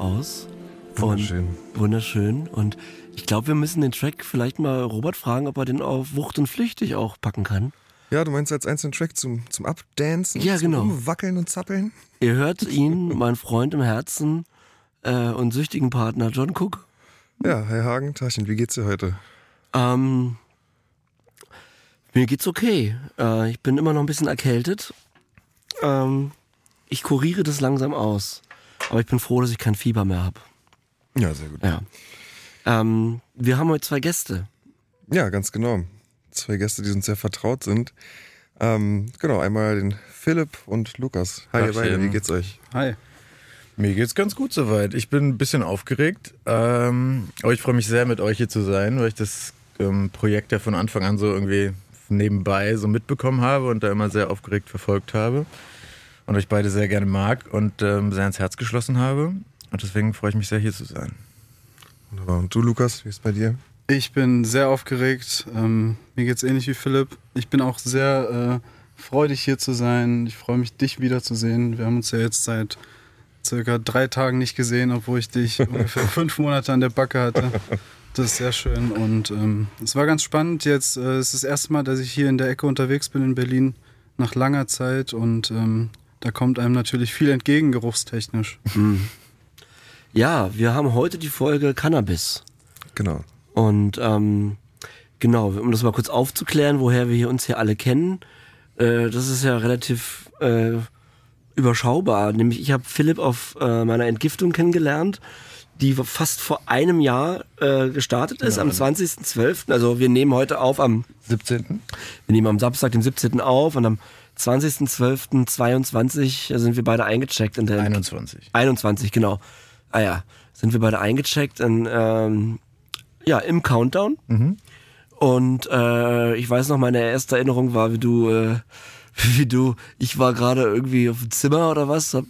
aus. Wunderschön. Und wunderschön. Und ich glaube, wir müssen den Track vielleicht mal Robert fragen, ob er den auf Wucht und Flüchtig auch packen kann. Ja, du meinst als einzelnen Track zum, zum Updancen, Ja, zum genau. Umwackeln und Zappeln? Ihr hört ihn, mein Freund im Herzen äh, und süchtigen Partner John Cook. Ja, Herr Hagen, Taschen, wie geht's dir heute? Ähm, mir geht's okay. Äh, ich bin immer noch ein bisschen erkältet. Ähm, ich kuriere das langsam aus. Aber ich bin froh, dass ich kein Fieber mehr habe. Ja, sehr gut. Ja. Ähm, wir haben heute zwei Gäste. Ja, ganz genau. Zwei Gäste, die uns sehr vertraut sind. Ähm, genau, einmal den Philipp und Lukas. Hi, ihr Tagchen. beide, wie geht's euch? Hi. Mir geht's ganz gut soweit. Ich bin ein bisschen aufgeregt, ähm, aber ich freue mich sehr, mit euch hier zu sein, weil ich das ähm, Projekt ja von Anfang an so irgendwie nebenbei so mitbekommen habe und da immer sehr aufgeregt verfolgt habe und euch beide sehr gerne mag und ähm, sehr ins Herz geschlossen habe. Und deswegen freue ich mich sehr, hier zu sein. Wunderbar. Und du, Lukas, wie ist bei dir? Ich bin sehr aufgeregt. Ähm, mir geht's ähnlich wie Philipp. Ich bin auch sehr äh, freudig hier zu sein. Ich freue mich, dich wiederzusehen. Wir haben uns ja jetzt seit circa drei Tagen nicht gesehen, obwohl ich dich ungefähr fünf Monate an der Backe hatte. Das ist sehr schön und ähm, es war ganz spannend. Jetzt äh, es ist das erste Mal, dass ich hier in der Ecke unterwegs bin in Berlin nach langer Zeit und ähm, da kommt einem natürlich viel entgegen, geruchstechnisch. Ja, wir haben heute die Folge Cannabis. Genau. Und ähm, genau, um das mal kurz aufzuklären, woher wir uns hier alle kennen, äh, das ist ja relativ äh, überschaubar. Nämlich ich habe Philipp auf äh, meiner Entgiftung kennengelernt, die fast vor einem Jahr äh, gestartet ist, am 20.12. Also wir nehmen heute auf am 17. wir nehmen am Samstag, den 17. auf und am 20.12.22 sind wir beide eingecheckt in der 21. 21, genau. Ah ja, sind wir beide eingecheckt in, ähm, ja, im Countdown. Und äh, ich weiß noch, meine erste Erinnerung war, wie du, äh, wie du, ich war gerade irgendwie auf dem Zimmer oder was, hab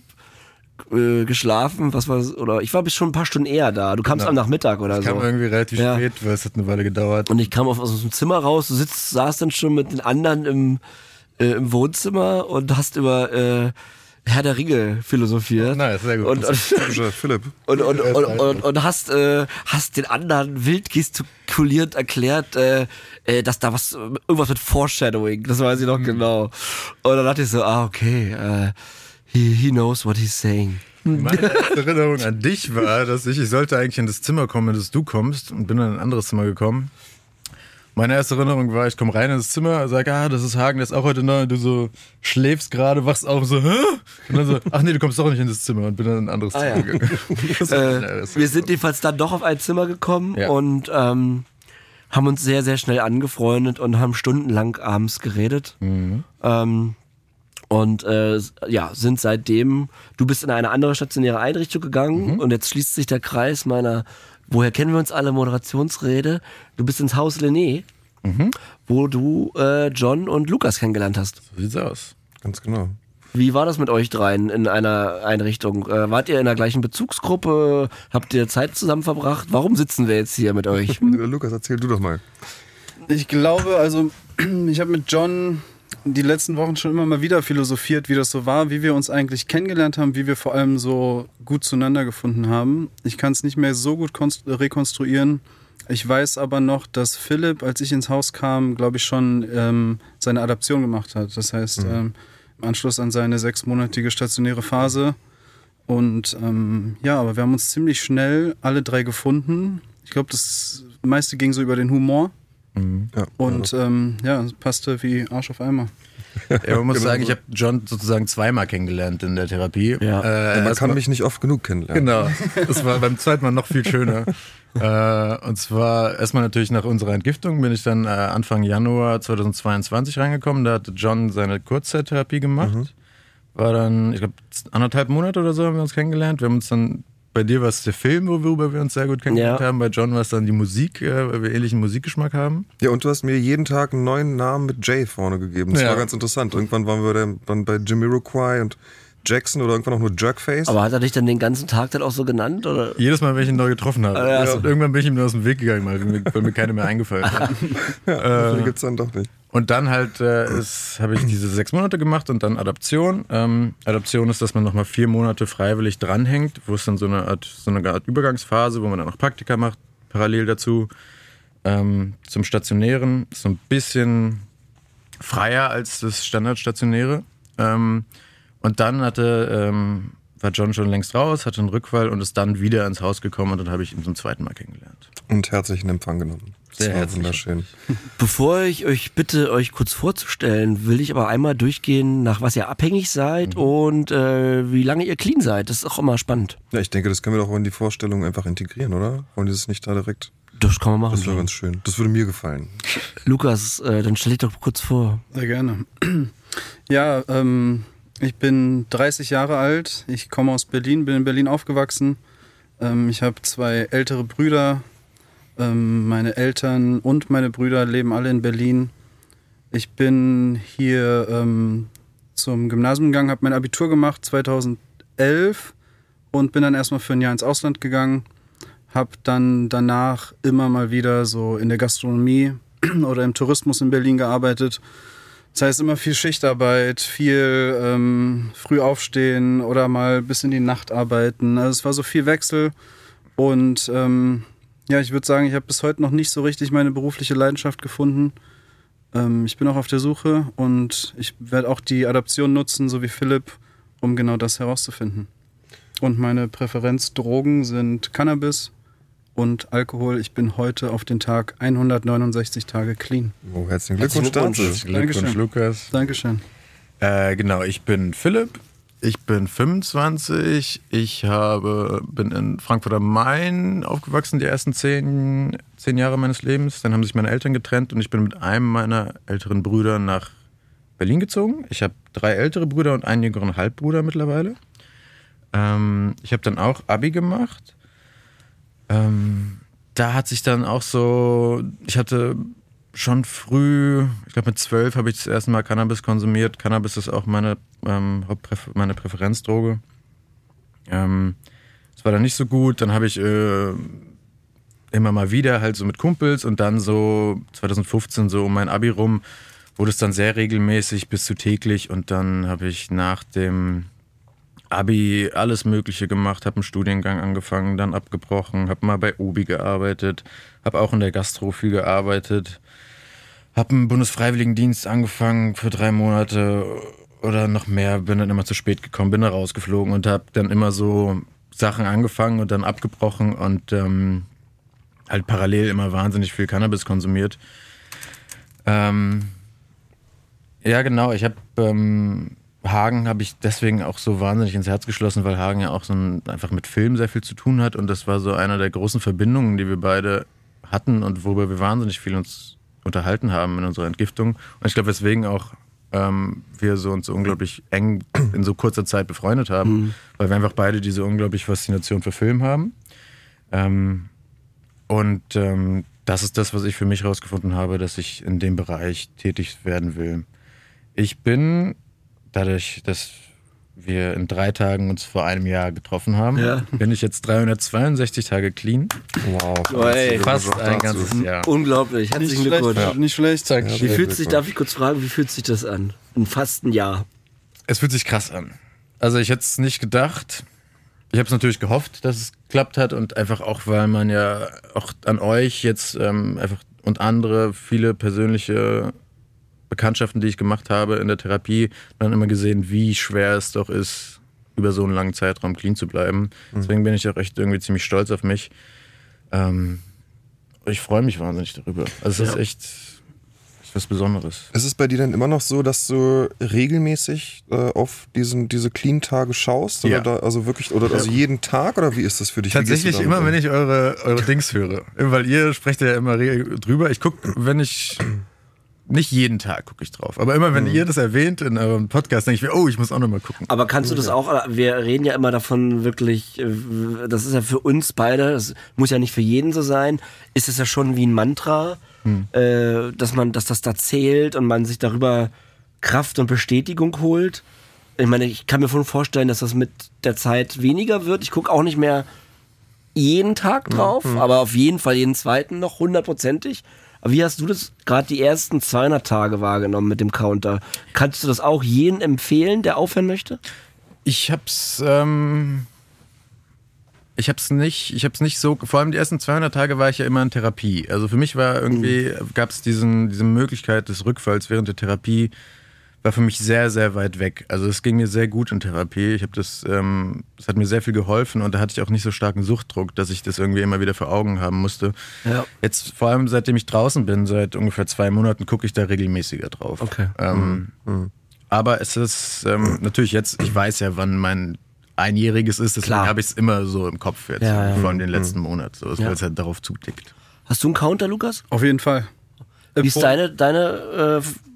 äh, geschlafen, was war oder ich war bis schon ein paar Stunden eher da. Du kamst Genau. am Nachmittag oder Das so. kam irgendwie relativ Ja. spät, weil es hat eine Weile gedauert. Und ich kam auf, aus dem Zimmer raus, du sitzt, saß dann schon mit den anderen im, äh, im Wohnzimmer und hast über äh, Herr der Ringe philosophiert. Nice, sehr gut. Und, und, Philipp. und, und, und, und, und hast, äh, hast den anderen wild gestikulierend erklärt, äh, äh, dass da was, irgendwas mit Foreshadowing, das weiß ich noch genau. Und dann dachte ich so, ah, okay, äh, he, he knows what he's saying. Meine erste Erinnerung an dich war, dass ich, ich sollte eigentlich in das Zimmer kommen, in das du kommst und bin dann in ein anderes Zimmer gekommen. Meine erste Erinnerung war, ich komme rein in das Zimmer, sag, ah, das ist Hagen, der ist auch heute neu und du so schläfst gerade, wachst auf, so, hä? Und dann so, ach nee, du kommst doch nicht in das Zimmer und bin dann in ein anderes Ah, Zimmer ja. gegangen. Äh, wir sind jedenfalls dann doch auf ein Zimmer gekommen Ja. und ähm, haben uns sehr, sehr schnell angefreundet und haben stundenlang abends geredet. Ähm, und äh, ja, sind seitdem, du bist in eine andere stationäre Einrichtung gegangen und jetzt schließt sich der Kreis meiner, woher kennen wir uns alle, Moderationsrede. Du bist ins Haus Lené, wo du äh, John und Lukas kennengelernt hast. So sieht's aus. Ganz genau. Wie war das mit euch dreien in einer Einrichtung? Äh, wart ihr in der gleichen Bezugsgruppe? Habt ihr Zeit zusammen verbracht? Warum sitzen wir jetzt hier mit euch? Lukas, erzähl du doch mal. Ich glaube, also ich habe mit John die letzten Wochen schon immer mal wieder philosophiert, wie das so war, wie wir uns eigentlich kennengelernt haben, wie wir vor allem so gut zueinander gefunden haben. Ich kann es nicht mehr so gut konst- rekonstruieren. Ich weiß aber noch, dass Philipp, als ich ins Haus kam, glaube ich schon ähm, seine Adaption gemacht hat. Das heißt, ähm, im Anschluss an seine sechsmonatige stationäre Phase. Und ähm, ja, aber wir haben uns ziemlich schnell alle drei gefunden. Ich glaube, das meiste ging so über den Humor. Ja, Und ähm, ja, es passte wie Arsch auf Eimer. Ja, man muss Genau sagen, ich habe John sozusagen zweimal kennengelernt in der Therapie. Ja. Äh, man kann mal- mich nicht oft genug kennenlernen. Genau. Das war beim zweiten Mal noch viel schöner. äh, und zwar erstmal natürlich nach unserer Entgiftung bin ich dann äh, Anfang Januar 2022 reingekommen. Da hatte John seine Kurzzeittherapie gemacht. War dann, ich glaube, anderthalb Monate oder so haben wir uns kennengelernt. Wir haben uns dann, bei dir war es der Film, worüber wir uns sehr gut kennengelernt Ja. haben. Bei John war es dann die Musik, äh, weil wir ähnlichen Musikgeschmack haben. Ja, und du hast mir jeden Tag einen neuen Namen mit Jay vorne gegeben. Das Ja. war ganz interessant. Irgendwann waren wir dann, bei Jamiroquai und Jackson oder irgendwann auch nur Jerkface. Aber hat er dich dann den ganzen Tag dann auch so genannt? Oder? Jedes Mal, wenn ich ihn neu getroffen habe. ja, Ja, so. und irgendwann bin ich ihm nur aus dem Weg gegangen, weil mir, weil mir keine mehr eingefallen ist. ja, äh, gibt's dann doch nicht. Und dann halt äh, habe ich diese sechs Monate gemacht und dann Adaption. Ähm, Adaption ist, dass man nochmal vier Monate freiwillig dranhängt, wo es dann so eine Art, so eine Art Übergangsphase, wo man dann noch Praktika macht, parallel dazu. Ähm, zum Stationären so ein bisschen freier als das Standardstationäre. Ähm, und dann hatte, ähm, war John schon längst raus, hatte einen Rückfall und ist dann wieder ins Haus gekommen und dann habe ich ihn zum zweiten Mal kennengelernt. Und herzlichen Empfang genommen. Das Sehr war herzlich. wunderschön. Bevor ich euch bitte, euch kurz vorzustellen, will ich aber einmal durchgehen, nach was ihr abhängig seid und äh, wie lange ihr clean seid. Das ist auch immer spannend. Ja, ich denke, das können wir doch in die Vorstellung einfach integrieren, oder? Wollen die das nicht da direkt? Das kann man machen. Das wäre ganz schön. Das würde mir gefallen. Lukas, äh, dann stell dich doch kurz vor. Sehr gerne. Ja, ähm, ich bin 30 Jahre alt. Ich komme aus Berlin, bin in Berlin aufgewachsen. Ähm, ich habe zwei ältere Brüder. Ähm, meine Eltern und meine Brüder leben alle in Berlin. Ich bin hier ähm, zum Gymnasium gegangen, habe mein Abitur gemacht 2011 und bin dann erstmal für ein Jahr ins Ausland gegangen. Habe dann danach immer mal wieder so in der Gastronomie oder im Tourismus in Berlin gearbeitet. Das heißt immer viel Schichtarbeit, viel ähm, früh aufstehen oder mal bis in die Nacht arbeiten. Also es war so viel Wechsel. Und ähm, ja, ich würde sagen, ich habe bis heute noch nicht so richtig meine berufliche Leidenschaft gefunden. Ähm, ich bin auch auf der Suche und ich werde auch die Adaption nutzen, so wie Philipp, um genau das herauszufinden. Und meine Präferenzdrogen sind Cannabis und Alkohol. Ich bin heute auf den Tag 169 Tage clean. Oh, herzlichen Glückwunsch Glückwunsch. Glückwunsch. Lukas. Dankeschön. Äh, genau, ich bin Philipp. Ich bin 25. Ich habe, bin in Frankfurt am Main aufgewachsen, die ersten zehn, zehn Jahre meines Lebens. Dann haben sich meine Eltern getrennt und ich bin mit einem meiner älteren Brüder nach Berlin gezogen. Ich habe drei ältere Brüder und einen jüngeren Halbbruder mittlerweile. Ähm, ich habe dann auch Abi gemacht. Ähm, da hat sich dann auch so, ich hatte schon früh, ich glaube mit zwölf habe ich das erste Mal Cannabis konsumiert. Cannabis ist auch meine, ähm, meine Präferenzdroge. Ähm, das war dann nicht so gut. Dann habe ich äh, immer mal wieder halt so mit Kumpels und dann so 2015 so um mein Abi rum wurde es dann sehr regelmäßig bis zu täglich und dann habe ich nach dem Abi alles Mögliche gemacht, habe einen Studiengang angefangen, dann abgebrochen, habe mal bei Obi gearbeitet, habe auch in der Gastro viel gearbeitet, habe einen Bundesfreiwilligendienst angefangen für drei Monate oder noch mehr, bin dann immer zu spät gekommen, bin da rausgeflogen und habe dann immer so Sachen angefangen und dann abgebrochen und ähm, halt parallel immer wahnsinnig viel Cannabis konsumiert. Ähm, ja, genau. Ich habe ähm, Hagen habe ich deswegen auch so wahnsinnig ins Herz geschlossen, weil Hagen ja auch so ein, einfach mit Film sehr viel zu tun hat und das war so einer der großen Verbindungen, die wir beide hatten und worüber wir wahnsinnig viel uns unterhalten haben in unserer Entgiftung. Und ich glaube, weswegen auch ähm, wir so uns so unglaublich eng in so kurzer Zeit befreundet haben, weil wir einfach beide diese unglaubliche Faszination für Film haben. Ähm, und ähm, das ist das, was ich für mich herausgefunden habe, dass ich in dem Bereich tätig werden will. Ich bin, dadurch, dass wir in drei Tagen uns vor einem Jahr getroffen haben, Ja. bin ich jetzt 362 Tage clean. Wow. Oh, ey, herzlichen Fast Glückwunsch ein dazu. ganzes Jahr. Unglaublich. Nicht Herzlichen schlecht, Glückwunsch. nicht schlecht. Wie fühlt sich, darf ich kurz fragen, wie fühlt sich das an? In fast ein Jahr. Es fühlt sich krass an. Also ich hätte es nicht gedacht. Ich habe es natürlich gehofft, dass es geklappt hat und einfach auch, weil man ja auch an euch jetzt ähm, einfach und andere viele persönliche Bekanntschaften, die ich gemacht habe in der Therapie, dann immer gesehen, wie schwer es doch ist, über so einen langen Zeitraum clean zu bleiben. Deswegen bin ich auch echt irgendwie ziemlich stolz auf mich. Ähm, ich freue mich wahnsinnig darüber. Also es ist Ja. echt was Besonderes. Ist es bei dir dann immer noch so, dass du regelmäßig äh, auf diesen, diese Clean-Tage schaust? Oder Ja. da, also wirklich, oder also jeden Tag oder wie ist das für dich? Tatsächlich immer, um? wenn ich eure, eure Dings höre. Weil ihr sprecht ja immer drüber. Ich gucke, wenn ich. Nicht jeden Tag gucke ich drauf. Aber immer, wenn ihr das erwähnt in eurem Podcast, denke ich mir, oh, ich muss auch nochmal gucken. Aber kannst du das auch, wir reden ja immer davon wirklich, äh, das ist ja für uns beide, das muss ja nicht für jeden so sein, ist es ja schon wie ein Mantra, äh, dass man, dass das da zählt und man sich darüber Kraft und Bestätigung holt. Ich meine, ich kann mir schon vorstellen, dass das mit der Zeit weniger wird. Ich gucke auch nicht mehr jeden Tag drauf, aber auf jeden Fall jeden zweiten noch hundertprozentig. Aber wie hast du das gerade die ersten 200 Tage wahrgenommen mit dem Counter? Kannst du das auch jedem empfehlen, der aufhören möchte? Ich hab's, ähm, ich hab's nicht, ich hab's nicht so, vor allem die ersten 200 Tage war ich ja immer in Therapie. Also für mich war irgendwie, gab's diesen, diese Möglichkeit des Rückfalls während der Therapie, war für mich sehr, sehr weit weg. Also es ging mir sehr gut in Therapie. Ich habe das, ähm, das hat mir sehr viel geholfen und da hatte ich auch nicht so starken Suchtdruck, dass ich das irgendwie immer wieder vor Augen haben musste. Ja. Jetzt vor allem seitdem ich draußen bin, seit ungefähr zwei Monaten, gucke ich da regelmäßiger drauf. Okay. Ähm, Aber es ist ähm, natürlich jetzt, ich weiß ja, wann mein Einjähriges ist, deswegen Klar. habe ich es immer so im Kopf jetzt, Ja, ja. vor allem den letzten Monat, so, weil Ja. es halt darauf zutickt. Hast du einen Counter, Lukas? Auf jeden Fall. Wie ist deine, deine, äh,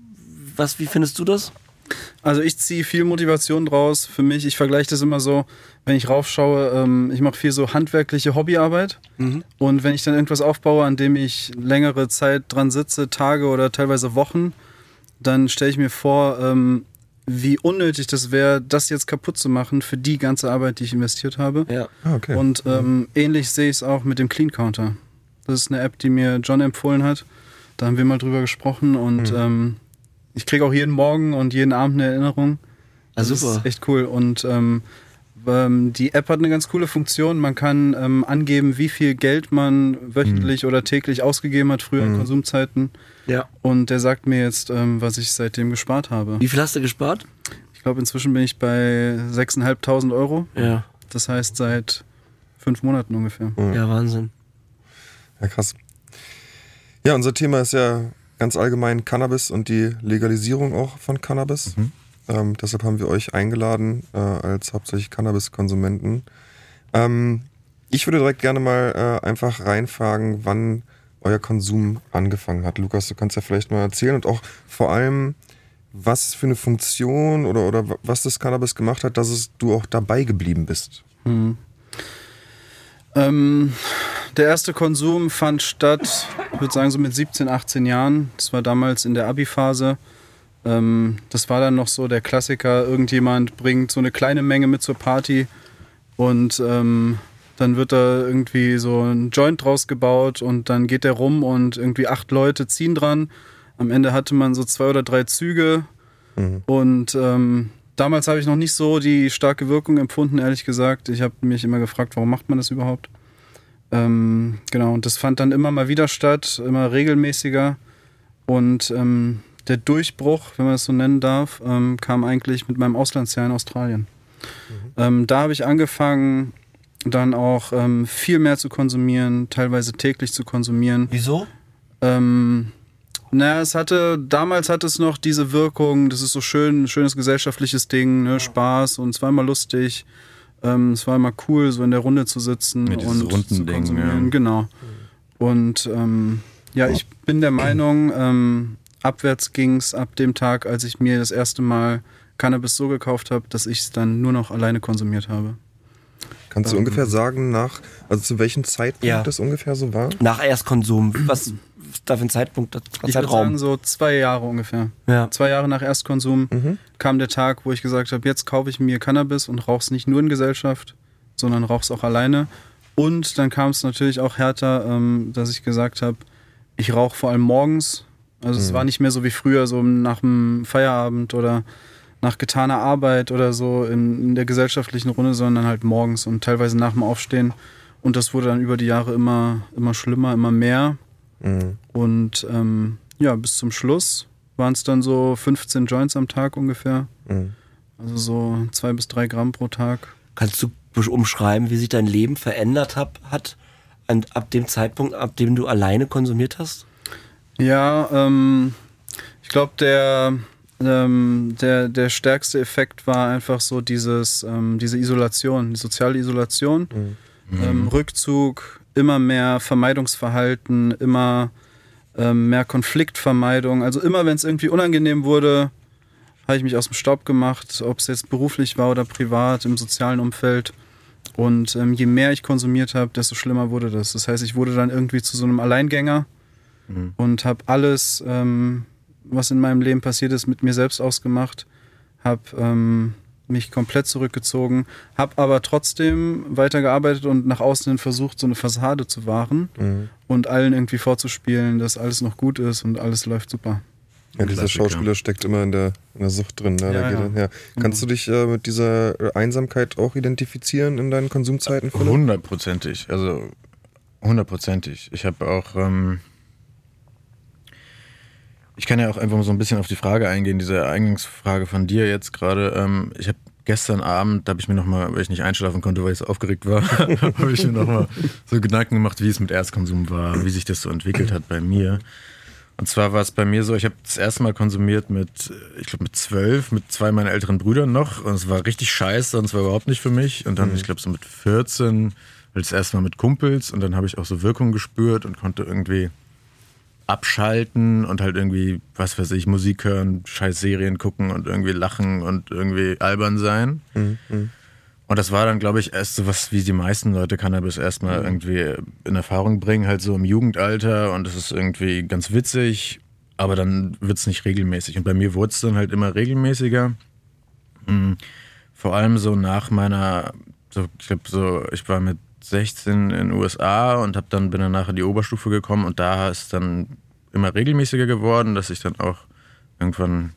was, wie findest du das? Also ich ziehe viel Motivation draus für mich. Ich vergleiche das immer so, wenn ich raufschaue, ähm, ich mache viel so handwerkliche Hobbyarbeit. Und wenn ich dann irgendwas aufbaue, an dem ich längere Zeit dran sitze, Tage oder teilweise Wochen, dann stelle ich mir vor, ähm, wie unnötig das wäre, das jetzt kaputt zu machen für die ganze Arbeit, die ich investiert habe. Ja. Ah, okay. Und ähm, ähnlich sehe ich es auch mit dem Clean Counter. Das ist eine App, die mir John empfohlen hat. Da haben wir mal drüber gesprochen und ähm, ich kriege auch jeden Morgen und jeden Abend eine Erinnerung. Ah, Das super. ist echt cool. Und ähm, ähm, die App hat eine ganz coole Funktion. Man kann ähm, angeben, wie viel Geld man wöchentlich oder täglich ausgegeben hat, früher in Konsumzeiten. Ja. Und der sagt mir jetzt, ähm, was ich seitdem gespart habe. Wie viel hast du gespart? Ich glaube, inzwischen bin ich bei 6.500 Euro. Ja. Das heißt seit fünf Monaten ungefähr. Ja, Wahnsinn. Ja, krass. Ja, unser Thema ist ja ganz allgemein Cannabis und die Legalisierung auch von Cannabis. Ähm, deshalb haben wir euch eingeladen äh, als hauptsächlich Cannabis-Konsumenten. Ähm, ich würde direkt gerne mal äh, einfach reinfragen, wann euer Konsum angefangen hat. Lukas, du kannst ja vielleicht mal erzählen und auch vor allem, was für eine Funktion oder, oder was das Cannabis gemacht hat, dass es, du auch dabei geblieben bist. Ähm, der erste Konsum fand statt, ich würde sagen so mit 17, 18 Jahren. Das war damals in der Abi-Phase. Ähm, das war dann noch so der Klassiker, irgendjemand bringt so eine kleine Menge mit zur Party und ähm, dann wird da irgendwie so ein Joint draus gebaut und dann geht der rum und irgendwie acht Leute ziehen dran. Am Ende hatte man so zwei oder drei Züge und ähm, damals habe ich noch nicht so die starke Wirkung empfunden, ehrlich gesagt. Ich habe mich immer gefragt, warum macht man das überhaupt? Ähm, genau, und das fand dann immer mal wieder statt, immer regelmäßiger. Und ähm, der Durchbruch, wenn man es so nennen darf, ähm, kam eigentlich mit meinem Auslandsjahr in Australien. Ähm, da habe ich angefangen, dann auch ähm, viel mehr zu konsumieren, teilweise täglich zu konsumieren. Wieso? Ähm, naja, es hatte, damals hatte es noch diese Wirkung, das ist so schön, ein schönes gesellschaftliches Ding, ne, Spaß und es war immer lustig. Ähm, es war immer cool, so in der Runde zu sitzen Ja, dieses und zu Rundending, konsumieren. ja. Genau. Und ähm, ja, ich bin der Meinung, ähm, abwärts ging es ab dem Tag, als ich mir das erste Mal Cannabis so gekauft habe, dass ich es dann nur noch alleine konsumiert habe. Kannst du Ähm. ungefähr sagen, nach, also zu welchem Zeitpunkt Ja. das ungefähr so war? Nach Erstkonsum. Was da für ein Zeitpunkt, Ich würde Zeitraum? sagen, so zwei Jahre ungefähr. ja. Zwei Jahre nach Erstkonsum Mhm. kam der Tag, wo ich gesagt habe, jetzt kaufe ich mir Cannabis und rauche es nicht nur in Gesellschaft, sondern rauche es auch alleine. Und dann kam es natürlich auch härter, ähm, dass ich gesagt habe, ich rauche vor allem morgens. Also es war nicht mehr so wie früher, so nach dem Feierabend oder nach getaner Arbeit oder so in, in der gesellschaftlichen Runde, sondern halt morgens und teilweise nach dem Aufstehen. Und das wurde dann über die Jahre immer, immer schlimmer, immer mehr. Mhm. Und ähm, ja, bis zum Schluss waren es dann so 15 Joints am Tag ungefähr. Mhm. Also so zwei bis drei Gramm pro Tag. Kannst du umschreiben, wie sich dein Leben verändert hab, hat an, ab dem Zeitpunkt, ab dem du alleine konsumiert hast? Ja, ähm, ich glaube, der, ähm, der, der stärkste Effekt war einfach so dieses, ähm, diese Isolation, die soziale Isolation. Ähm, Rückzug, immer mehr Vermeidungsverhalten, immer ähm, mehr Konfliktvermeidung. Also immer, wenn es irgendwie unangenehm wurde, habe ich mich aus dem Staub gemacht, ob es jetzt beruflich war oder privat, im sozialen Umfeld. Und ähm, je mehr ich konsumiert habe, desto schlimmer wurde das. Das heißt, ich wurde dann irgendwie zu so einem Alleingänger und habe alles, ähm, was in meinem Leben passiert ist, mit mir selbst ausgemacht. Habe ähm, mich komplett zurückgezogen, habe aber trotzdem weitergearbeitet und nach außen hin versucht, so eine Fassade zu wahren Mhm. und allen irgendwie vorzuspielen, dass alles noch gut ist und alles läuft super. Ja, dieser Klassiker. Schauspieler steckt immer in der, in der Sucht drin. Ne? Ja, Da geht ja. er- ja. Kannst du dich äh, mit dieser Einsamkeit auch identifizieren in deinen Konsumzeiten? Philipp? Hundertprozentig, also hundertprozentig. Ich habe auch, ähm, ich kann ja auch einfach mal so ein bisschen auf die Frage eingehen, diese Eingangsfrage von dir jetzt gerade. Ähm, ich habe gestern Abend, da habe ich mir nochmal, weil ich nicht einschlafen konnte, weil ich so aufgeregt war, habe ich mir nochmal so Gedanken gemacht, wie es mit Erstkonsum war, wie sich das so entwickelt hat bei mir. Und zwar war es bei mir so, ich habe das erste Mal konsumiert mit, ich glaube mit zwölf, mit zwei meiner älteren Brüdern noch. Und es war richtig scheiße und es war überhaupt nicht für mich. Und dann, ich glaube so mit 14, das erste Mal mit Kumpels. Und dann habe ich auch so Wirkung gespürt und konnte irgendwie abschalten und halt irgendwie, was weiß ich, Musik hören, scheiß Serien gucken und irgendwie lachen und irgendwie albern sein. Und das war dann, glaube ich, erst so was, wie die meisten Leute Cannabis erstmal irgendwie in Erfahrung bringen, halt so im Jugendalter und es ist irgendwie ganz witzig, aber dann wird es nicht regelmäßig. Und bei mir wurde es dann halt immer regelmäßiger. Mhm. Vor allem so nach meiner, so, ich glaube so, ich war mit 16 in den USA und hab dann bin dann nachher in die Oberstufe gekommen und da ist dann immer regelmäßiger geworden, dass ich dann auch irgendwann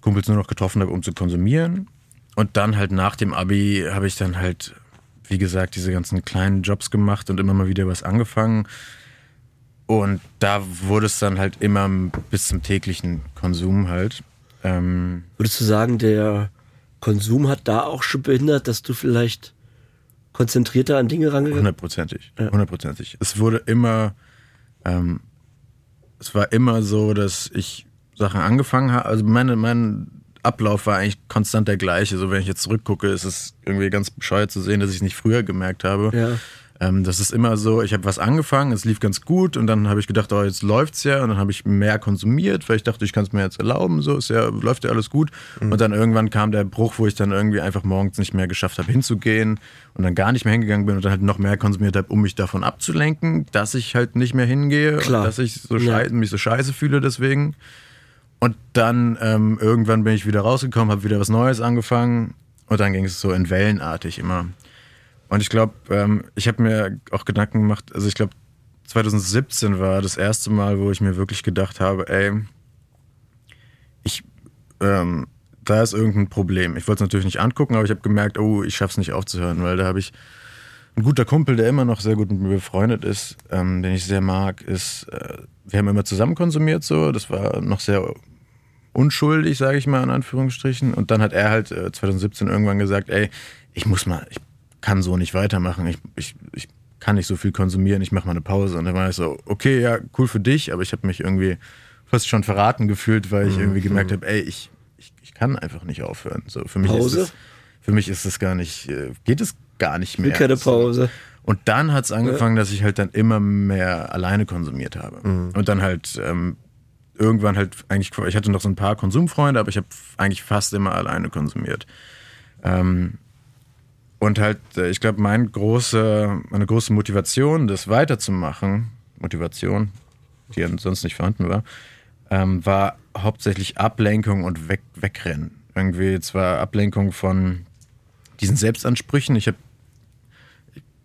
Kumpels nur noch getroffen habe, um zu konsumieren. Und dann halt nach dem Abi habe ich dann halt, wie gesagt, diese ganzen kleinen Jobs gemacht und immer mal wieder was angefangen. Und da wurde es dann halt immer bis zum täglichen Konsum halt. Ähm, Würdest du sagen, der Konsum hat da auch schon behindert, dass du vielleicht konzentrierter an Dinge rangegangen Hundertprozentig. Hundertprozentig. Es wurde immer, ähm, es war immer so, dass ich Sachen angefangen habe. Also meine, mein Ablauf war eigentlich konstant der gleiche. So wenn ich jetzt zurückgucke, ist es irgendwie ganz bescheuert zu sehen, dass ich es nicht früher gemerkt habe. Ja. Ähm, das ist immer so, ich habe was angefangen, es lief ganz gut und dann habe ich gedacht, oh, jetzt läuft's ja und dann habe ich mehr konsumiert, weil ich dachte, ich kann es mir jetzt erlauben, so ist ja, läuft ja alles gut. Und dann irgendwann kam der Bruch, wo ich dann irgendwie einfach morgens nicht mehr geschafft habe hinzugehen und dann gar nicht mehr hingegangen bin und dann halt noch mehr konsumiert habe, um mich davon abzulenken, dass ich halt nicht mehr hingehe Klar. und dass ich so Ja. mich so scheiße fühle deswegen. Und dann ähm, irgendwann bin ich wieder rausgekommen, habe wieder was Neues angefangen und dann ging es so in Wellenartig immer. Und ich glaube, ähm, ich habe mir auch Gedanken gemacht, also ich glaube, 2017 war das erste Mal, wo ich mir wirklich gedacht habe, ey, ich, ähm, da ist irgendein Problem. Ich wollte es natürlich nicht angucken, aber ich habe gemerkt, oh, ich schaff's nicht aufzuhören, weil da habe ich ein guter Kumpel, der immer noch sehr gut mit mir befreundet ist, ähm, den ich sehr mag, ist, äh, wir haben immer zusammen konsumiert so, das war noch sehr unschuldig, sage ich mal in Anführungsstrichen. Und dann hat er halt äh, 2017 irgendwann gesagt, ey, ich muss mal, ich kann so nicht weitermachen, ich, ich, ich kann nicht so viel konsumieren, ich mache mal eine Pause. Und dann war ich so, okay, ja, cool für dich, aber ich habe mich irgendwie fast schon verraten gefühlt, weil ich irgendwie gemerkt habe, ey, ich, ich, ich kann einfach nicht aufhören. So, für mich Pause? ist es, für mich ist es gar nicht, äh, geht es gar nicht will mehr. keine So. Pause. Und dann hat es angefangen, dass ich halt dann immer mehr alleine konsumiert habe. Und dann halt ähm, irgendwann halt eigentlich, ich hatte noch so ein paar Konsumfreunde, aber ich habe eigentlich fast immer alleine konsumiert. Ähm, und halt, äh, ich glaube, mein große, meine große Motivation, das weiterzumachen, Motivation, die sonst nicht vorhanden war, ähm, war hauptsächlich Ablenkung und Weg, Wegrennen. Irgendwie zwar Ablenkung von diesen Selbstansprüchen. Ich habe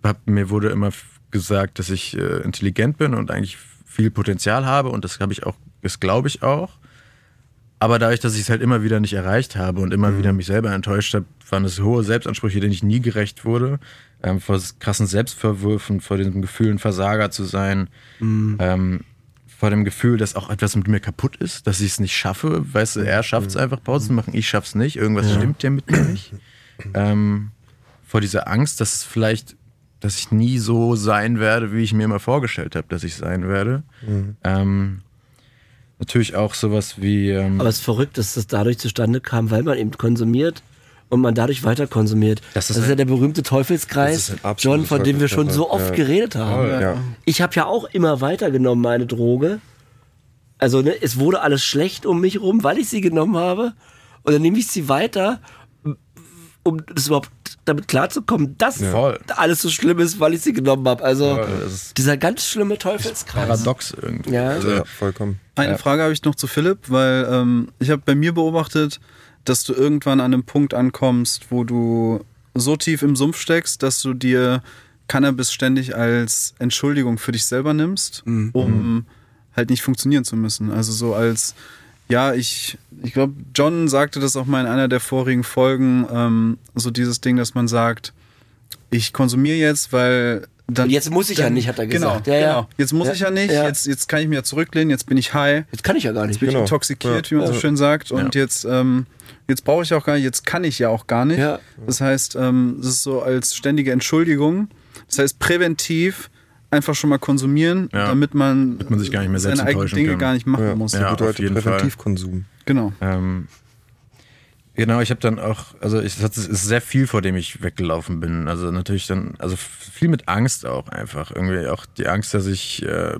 hab, mir wurde immer gesagt, dass ich äh, intelligent bin und eigentlich viel Potenzial habe und das habe ich auch, das glaube ich auch. Aber dadurch, dass ich es halt immer wieder nicht erreicht habe und immer wieder mich selber enttäuscht habe, waren es hohe Selbstansprüche, denen ich nie gerecht wurde. Ähm, vor krassen Selbstverwürfen, vor dem Gefühl, ein Versager zu sein, ähm, vor dem Gefühl, dass auch etwas mit mir kaputt ist, dass ich es nicht schaffe. Weißt du, er schafft es einfach, Pause zu machen, ich schaff's nicht. Irgendwas stimmt ja mit mir nicht. Ähm, vor dieser Angst, dass es vielleicht, dass ich nie so sein werde, wie ich mir immer vorgestellt habe, dass ich sein werde. Ähm, natürlich auch sowas wie. Ähm, Aber es ist verrückt, dass das dadurch zustande kam, weil man eben konsumiert und man dadurch weiter konsumiert. Das Das ist ist, ja ein- der berühmte Teufelskreis, ist ein John, von dem wir schon so oft Ja. geredet haben. Ja. Ich habe ja auch immer weiter genommen, meine Droge. Also ne, es wurde alles schlecht um mich rum, weil ich sie genommen habe. Und dann nehme ich sie weiter, um das überhaupt damit klarzukommen, dass Voll. alles so schlimm ist, weil ich sie genommen habe. Also ist dieser ganz schlimme Teufelskreis. paradox irgendwie. Ja. Also, Ja, vollkommen. Eine Frage habe ich noch zu Philipp, weil ähm, ich habe bei mir beobachtet, dass du irgendwann an einem Punkt ankommst, wo du so tief im Sumpf steckst, dass du dir Cannabis ständig als Entschuldigung für dich selber nimmst, um halt nicht funktionieren zu müssen. Also so als, ja, ich, ich glaube, John sagte das auch mal in einer der vorigen Folgen, ähm, so dieses Ding, dass man sagt, ich konsumiere jetzt, weil dann. Und jetzt muss ich ja nicht, hat er gesagt. Genau, Ja, ja. genau. Jetzt muss Ja, ich ja nicht, ja. Jetzt, jetzt kann ich mich ja zurücklehnen, jetzt bin ich high Jetzt kann ich ja gar nicht. bin ich Genau. intoxikiert, Ja. wie man so schön sagt. Und jetzt, ähm, jetzt brauche ich auch gar nicht, jetzt kann ich ja auch gar nicht. Ja. Das heißt, ähm, das ist so als ständige Entschuldigung. Das heißt, präventiv einfach schon mal konsumieren, Ja. damit man, man sich gar nicht mehr selbst seine eigenen Dinge kann. gar nicht machen Ja, muss. Ja. auf bedeutet jeden Fall. Präventivkonsum. Genau. Ähm, genau, ich habe dann auch, also ich, es ist sehr viel, vor dem ich weggelaufen bin. Also natürlich dann, also viel mit Angst auch einfach. Irgendwie auch die Angst, dass ich äh,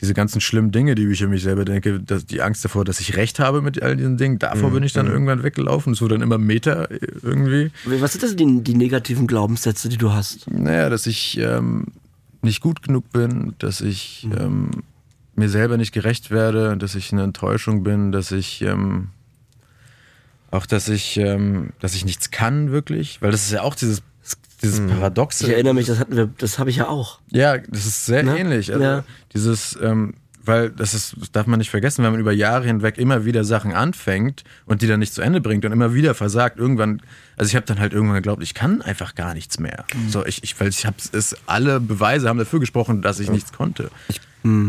diese ganzen schlimmen Dinge, die ich über mich selber denke, dass die Angst davor, dass ich recht habe mit all diesen Dingen, davor bin ich dann irgendwann weggelaufen. Es wurde dann immer Meter äh, irgendwie. Was sind das die, die negativen Glaubenssätze, die du hast? Naja, dass ich ähm, nicht gut genug bin, dass ich ähm, mir selber nicht gerecht werde, dass ich eine Enttäuschung bin, dass ich ähm, auch, dass ich, ähm, dass ich nichts kann wirklich, weil das ist ja auch dieses, dieses Paradoxe. Ich erinnere mich, das hatten wir, das habe ich ja auch. Ja, das ist sehr Ne? ähnlich. Also Ja. dieses, ähm, weil das ist, das darf man nicht vergessen, wenn man über Jahre hinweg immer wieder Sachen anfängt und die dann nicht zu Ende bringt und immer wieder versagt, irgendwann, also ich habe dann halt irgendwann geglaubt, ich kann einfach gar nichts mehr. So, ich, ich, weil ich habe es, alle Beweise haben dafür gesprochen, dass ich nichts konnte. Ich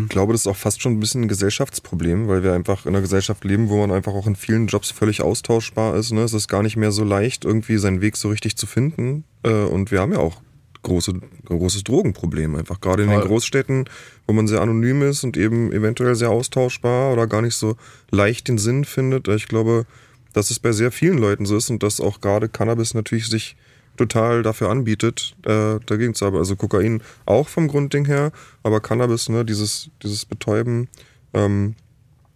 glaube, das ist auch fast schon ein bisschen ein Gesellschaftsproblem, weil wir einfach in einer Gesellschaft leben, wo man einfach auch in vielen Jobs völlig austauschbar ist. Ne? Es ist gar nicht mehr so leicht, irgendwie seinen Weg so richtig zu finden. Äh, Und wir haben ja auch große, großes Drogenproblem. Einfach gerade in den. Großstädten, wo man sehr anonym ist und eben eventuell sehr austauschbar oder gar nicht so leicht den Sinn findet. Ich glaube, dass es bei sehr vielen Leuten so ist und dass auch gerade Cannabis natürlich sich total dafür anbietet, äh, dagegen zu haben. Also Kokain auch vom Grundding her, aber Cannabis, ne, dieses, dieses Betäuben, ähm,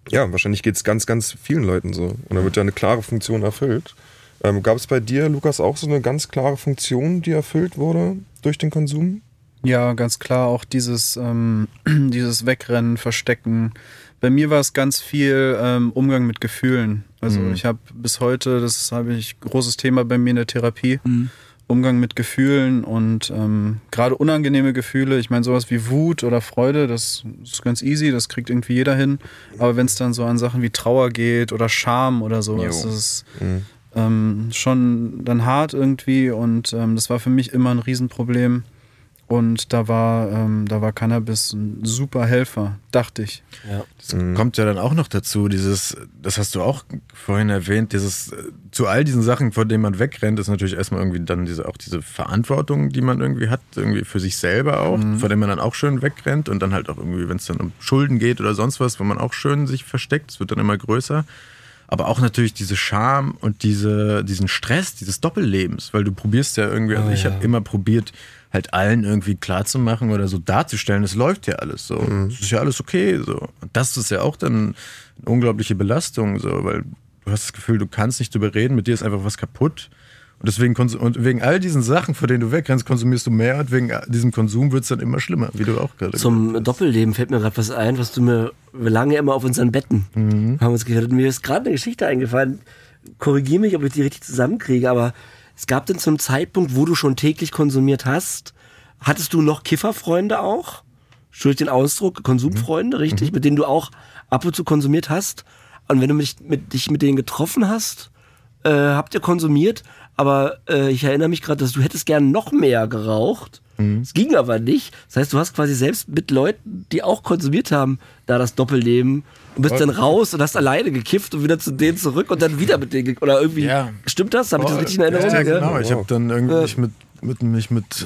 ja, wahrscheinlich geht es ganz, ganz vielen Leuten so. Und da wird ja eine klare Funktion erfüllt. Ähm, Gab es bei dir, Lukas, auch so eine ganz klare Funktion, die erfüllt wurde durch den Konsum? Ja, ganz klar auch dieses, ähm, dieses Wegrennen, Verstecken. Bei mir war es ganz viel ähm, Umgang mit Gefühlen. Also ich habe bis heute, das habe ich großes Thema bei mir in der Therapie, Umgang mit Gefühlen und ähm, gerade unangenehme Gefühle. Ich meine sowas wie Wut oder Freude, das ist ganz easy, das kriegt irgendwie jeder hin. Aber wenn es dann so an Sachen wie Trauer geht oder Scham oder sowas, Jo. das ist ähm, schon dann hart irgendwie und ähm, das war für mich immer ein Riesenproblem. Und da war, ähm, da war Cannabis ein super Helfer, dachte ich. Ja. Das kommt ja dann auch noch dazu, dieses, das hast du auch vorhin erwähnt, dieses, äh, zu all diesen Sachen, vor denen man wegrennt, ist natürlich erstmal irgendwie dann diese, auch diese Verantwortung, die man irgendwie hat, irgendwie für sich selber auch, vor der man dann auch schön wegrennt und dann halt auch irgendwie, wenn es dann um Schulden geht oder sonst was, wo man auch schön sich versteckt, es wird dann immer größer. Aber auch natürlich diese Scham und diese, diesen Stress dieses Doppellebens, weil du probierst ja irgendwie, also ich habe immer probiert, halt allen irgendwie klarzumachen oder so darzustellen, es läuft ja alles so. Es ist ja alles okay. So. Und das ist ja auch dann eine unglaubliche Belastung, so, weil du hast das Gefühl, du kannst nicht drüber reden, mit dir ist einfach was kaputt. Und deswegen und wegen all diesen Sachen, vor denen du wegrennst, konsumierst du mehr und wegen diesem Konsum wird es dann immer schlimmer, wie du auch gerade Zum. Doppelleben fällt mir gerade was ein, was du mir, ja immer auf unseren Betten, haben uns geredet. Mir ist gerade eine Geschichte eingefallen. Korrigiere mich, ob ich die richtig zusammenkriege, aber es gab denn zum Zeitpunkt, wo du schon täglich konsumiert hast, hattest du noch Kifferfreunde auch? Schuld den Ausdruck, Konsumfreunde, richtig, mit denen du auch ab und zu konsumiert hast. Und wenn du mich, mit, dich mit denen getroffen hast, äh, habt ihr konsumiert, aber äh, ich erinnere mich gerade, dass du hättest gern noch mehr geraucht. Es ging aber nicht. Das heißt, du hast quasi selbst mit Leuten, die auch konsumiert haben, da das Doppelleben und bist dann raus und hast alleine gekifft und wieder zu denen zurück und dann wieder mit denen oder irgendwie Ja. stimmt das? Habe ich das richtig in Erinnerung? Ja, Ja, genau. Ich habe dann irgendwie Ja. mich mit, mit, mich mit äh,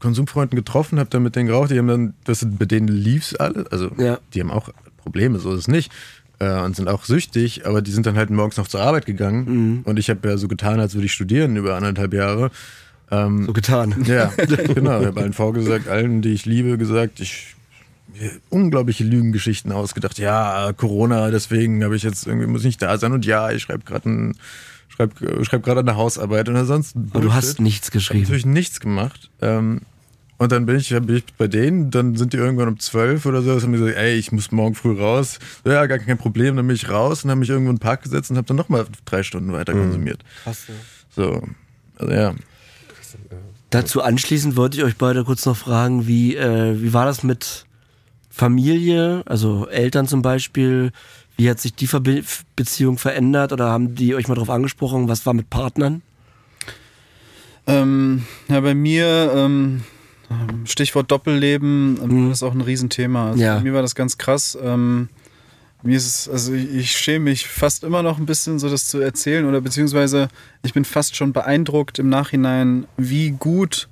Konsumfreunden getroffen, habe dann mit denen geraucht. Die haben dann, das sind, bei denen lief's alle. Also Ja. die haben auch Probleme, so ist es nicht. Äh, und sind auch süchtig, aber die sind dann halt morgens noch zur Arbeit gegangen. Mhm. Und ich habe ja so getan, als würde ich studieren über anderthalb Jahre. Ähm, So getan. ja, genau. Ich habe allen vorgesagt, allen, die ich liebe, gesagt, ich mir unglaubliche Lügengeschichten ausgedacht. Ja, Corona, deswegen habe ich jetzt irgendwie muss ich nicht da sein und ja, ich schreibe gerade ein schreibe schreib gerade eine Hausarbeit und ansonsten. Aber du hast nichts Ich habe geschrieben. natürlich nichts gemacht. Ähm, und dann bin ich, bin ich bei denen, dann sind die irgendwann um zwölf oder so, haben die gesagt, ey, ich muss morgen früh raus. Ja, gar kein Problem, dann bin ich raus und habe mich irgendwo in den Park gesetzt und habe dann nochmal drei Stunden weiter konsumiert. So, also ja. Dazu anschließend wollte ich euch beide kurz noch fragen, wie, äh, wie war das mit Familie, also Eltern zum Beispiel? Wie hat sich die Verbi Beziehung verändert oder haben die euch mal drauf angesprochen? Was war mit Partnern? Ähm, ja, bei mir, ähm, Stichwort Doppelleben, ähm, das ist auch ein Riesenthema. Also Ja. Bei mir war das ganz krass. Ähm, mir ist es, also ich, schäme mich fast immer noch ein bisschen, so das zu erzählen, oder beziehungsweise ich bin fast schon beeindruckt im Nachhinein, wie gut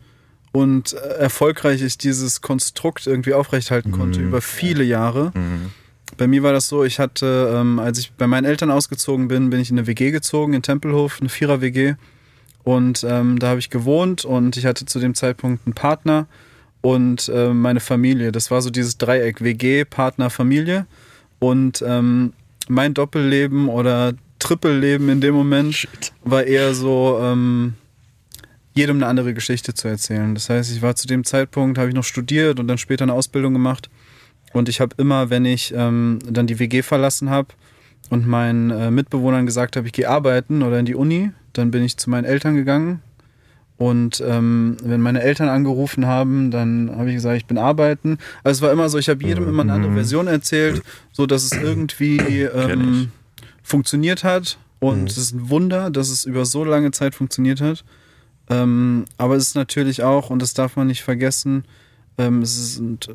und äh, erfolgreich ich dieses Konstrukt irgendwie aufrechthalten konnte über viele Jahre. Bei mir war das so, ich hatte, ähm, als ich bei meinen Eltern ausgezogen bin, bin ich in eine WG gezogen, in Tempelhof, eine Vierer-WG. Und ähm, da habe ich gewohnt und ich hatte zu dem Zeitpunkt einen Partner und äh, meine Familie. Das war so dieses Dreieck WG, Partner, Familie. Und ähm, mein Doppelleben oder Trippelleben in dem Moment war eher so, ähm, jedem eine andere Geschichte zu erzählen. Das heißt, ich war zu dem Zeitpunkt, habe ich noch studiert und dann später eine Ausbildung gemacht. Und ich habe immer, wenn ich ähm, dann die WG verlassen habe und meinen äh, Mitbewohnern gesagt habe, ich gehe arbeiten oder in die Uni, dann bin ich zu meinen Eltern gegangen. Und ähm, wenn meine Eltern angerufen haben, dann habe ich gesagt, ich bin arbeiten. Also es war immer so, ich habe jedem immer eine andere Version erzählt, so dass es irgendwie ähm, funktioniert hat. Und es ist ein Wunder, dass es über so lange Zeit funktioniert hat. Ähm, aber es ist natürlich auch, und das darf man nicht vergessen, ähm, es sind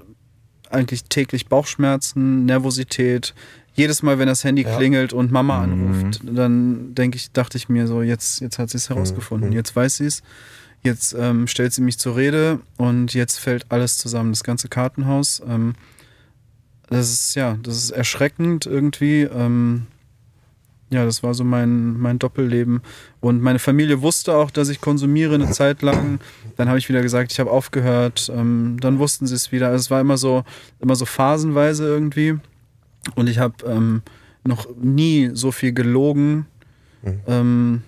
eigentlich täglich Bauchschmerzen, Nervosität. Jedes Mal, wenn das Handy klingelt und Mama anruft, dann denke ich, dachte ich mir so, jetzt, jetzt hat sie es herausgefunden, jetzt weiß sie es, jetzt ähm, stellt sie mich zur Rede und jetzt fällt alles zusammen, das ganze Kartenhaus. Ähm, das ist ja, das ist erschreckend irgendwie. Ähm, ja, das war so mein, mein Doppelleben. Und meine Familie wusste auch, dass ich konsumiere eine Zeit lang. Dann habe ich wieder gesagt, ich habe aufgehört. Ähm, dann wussten sie es wieder. Also es war immer so, immer so phasenweise irgendwie. Und ich habe ähm, noch nie so viel gelogen. Ähm,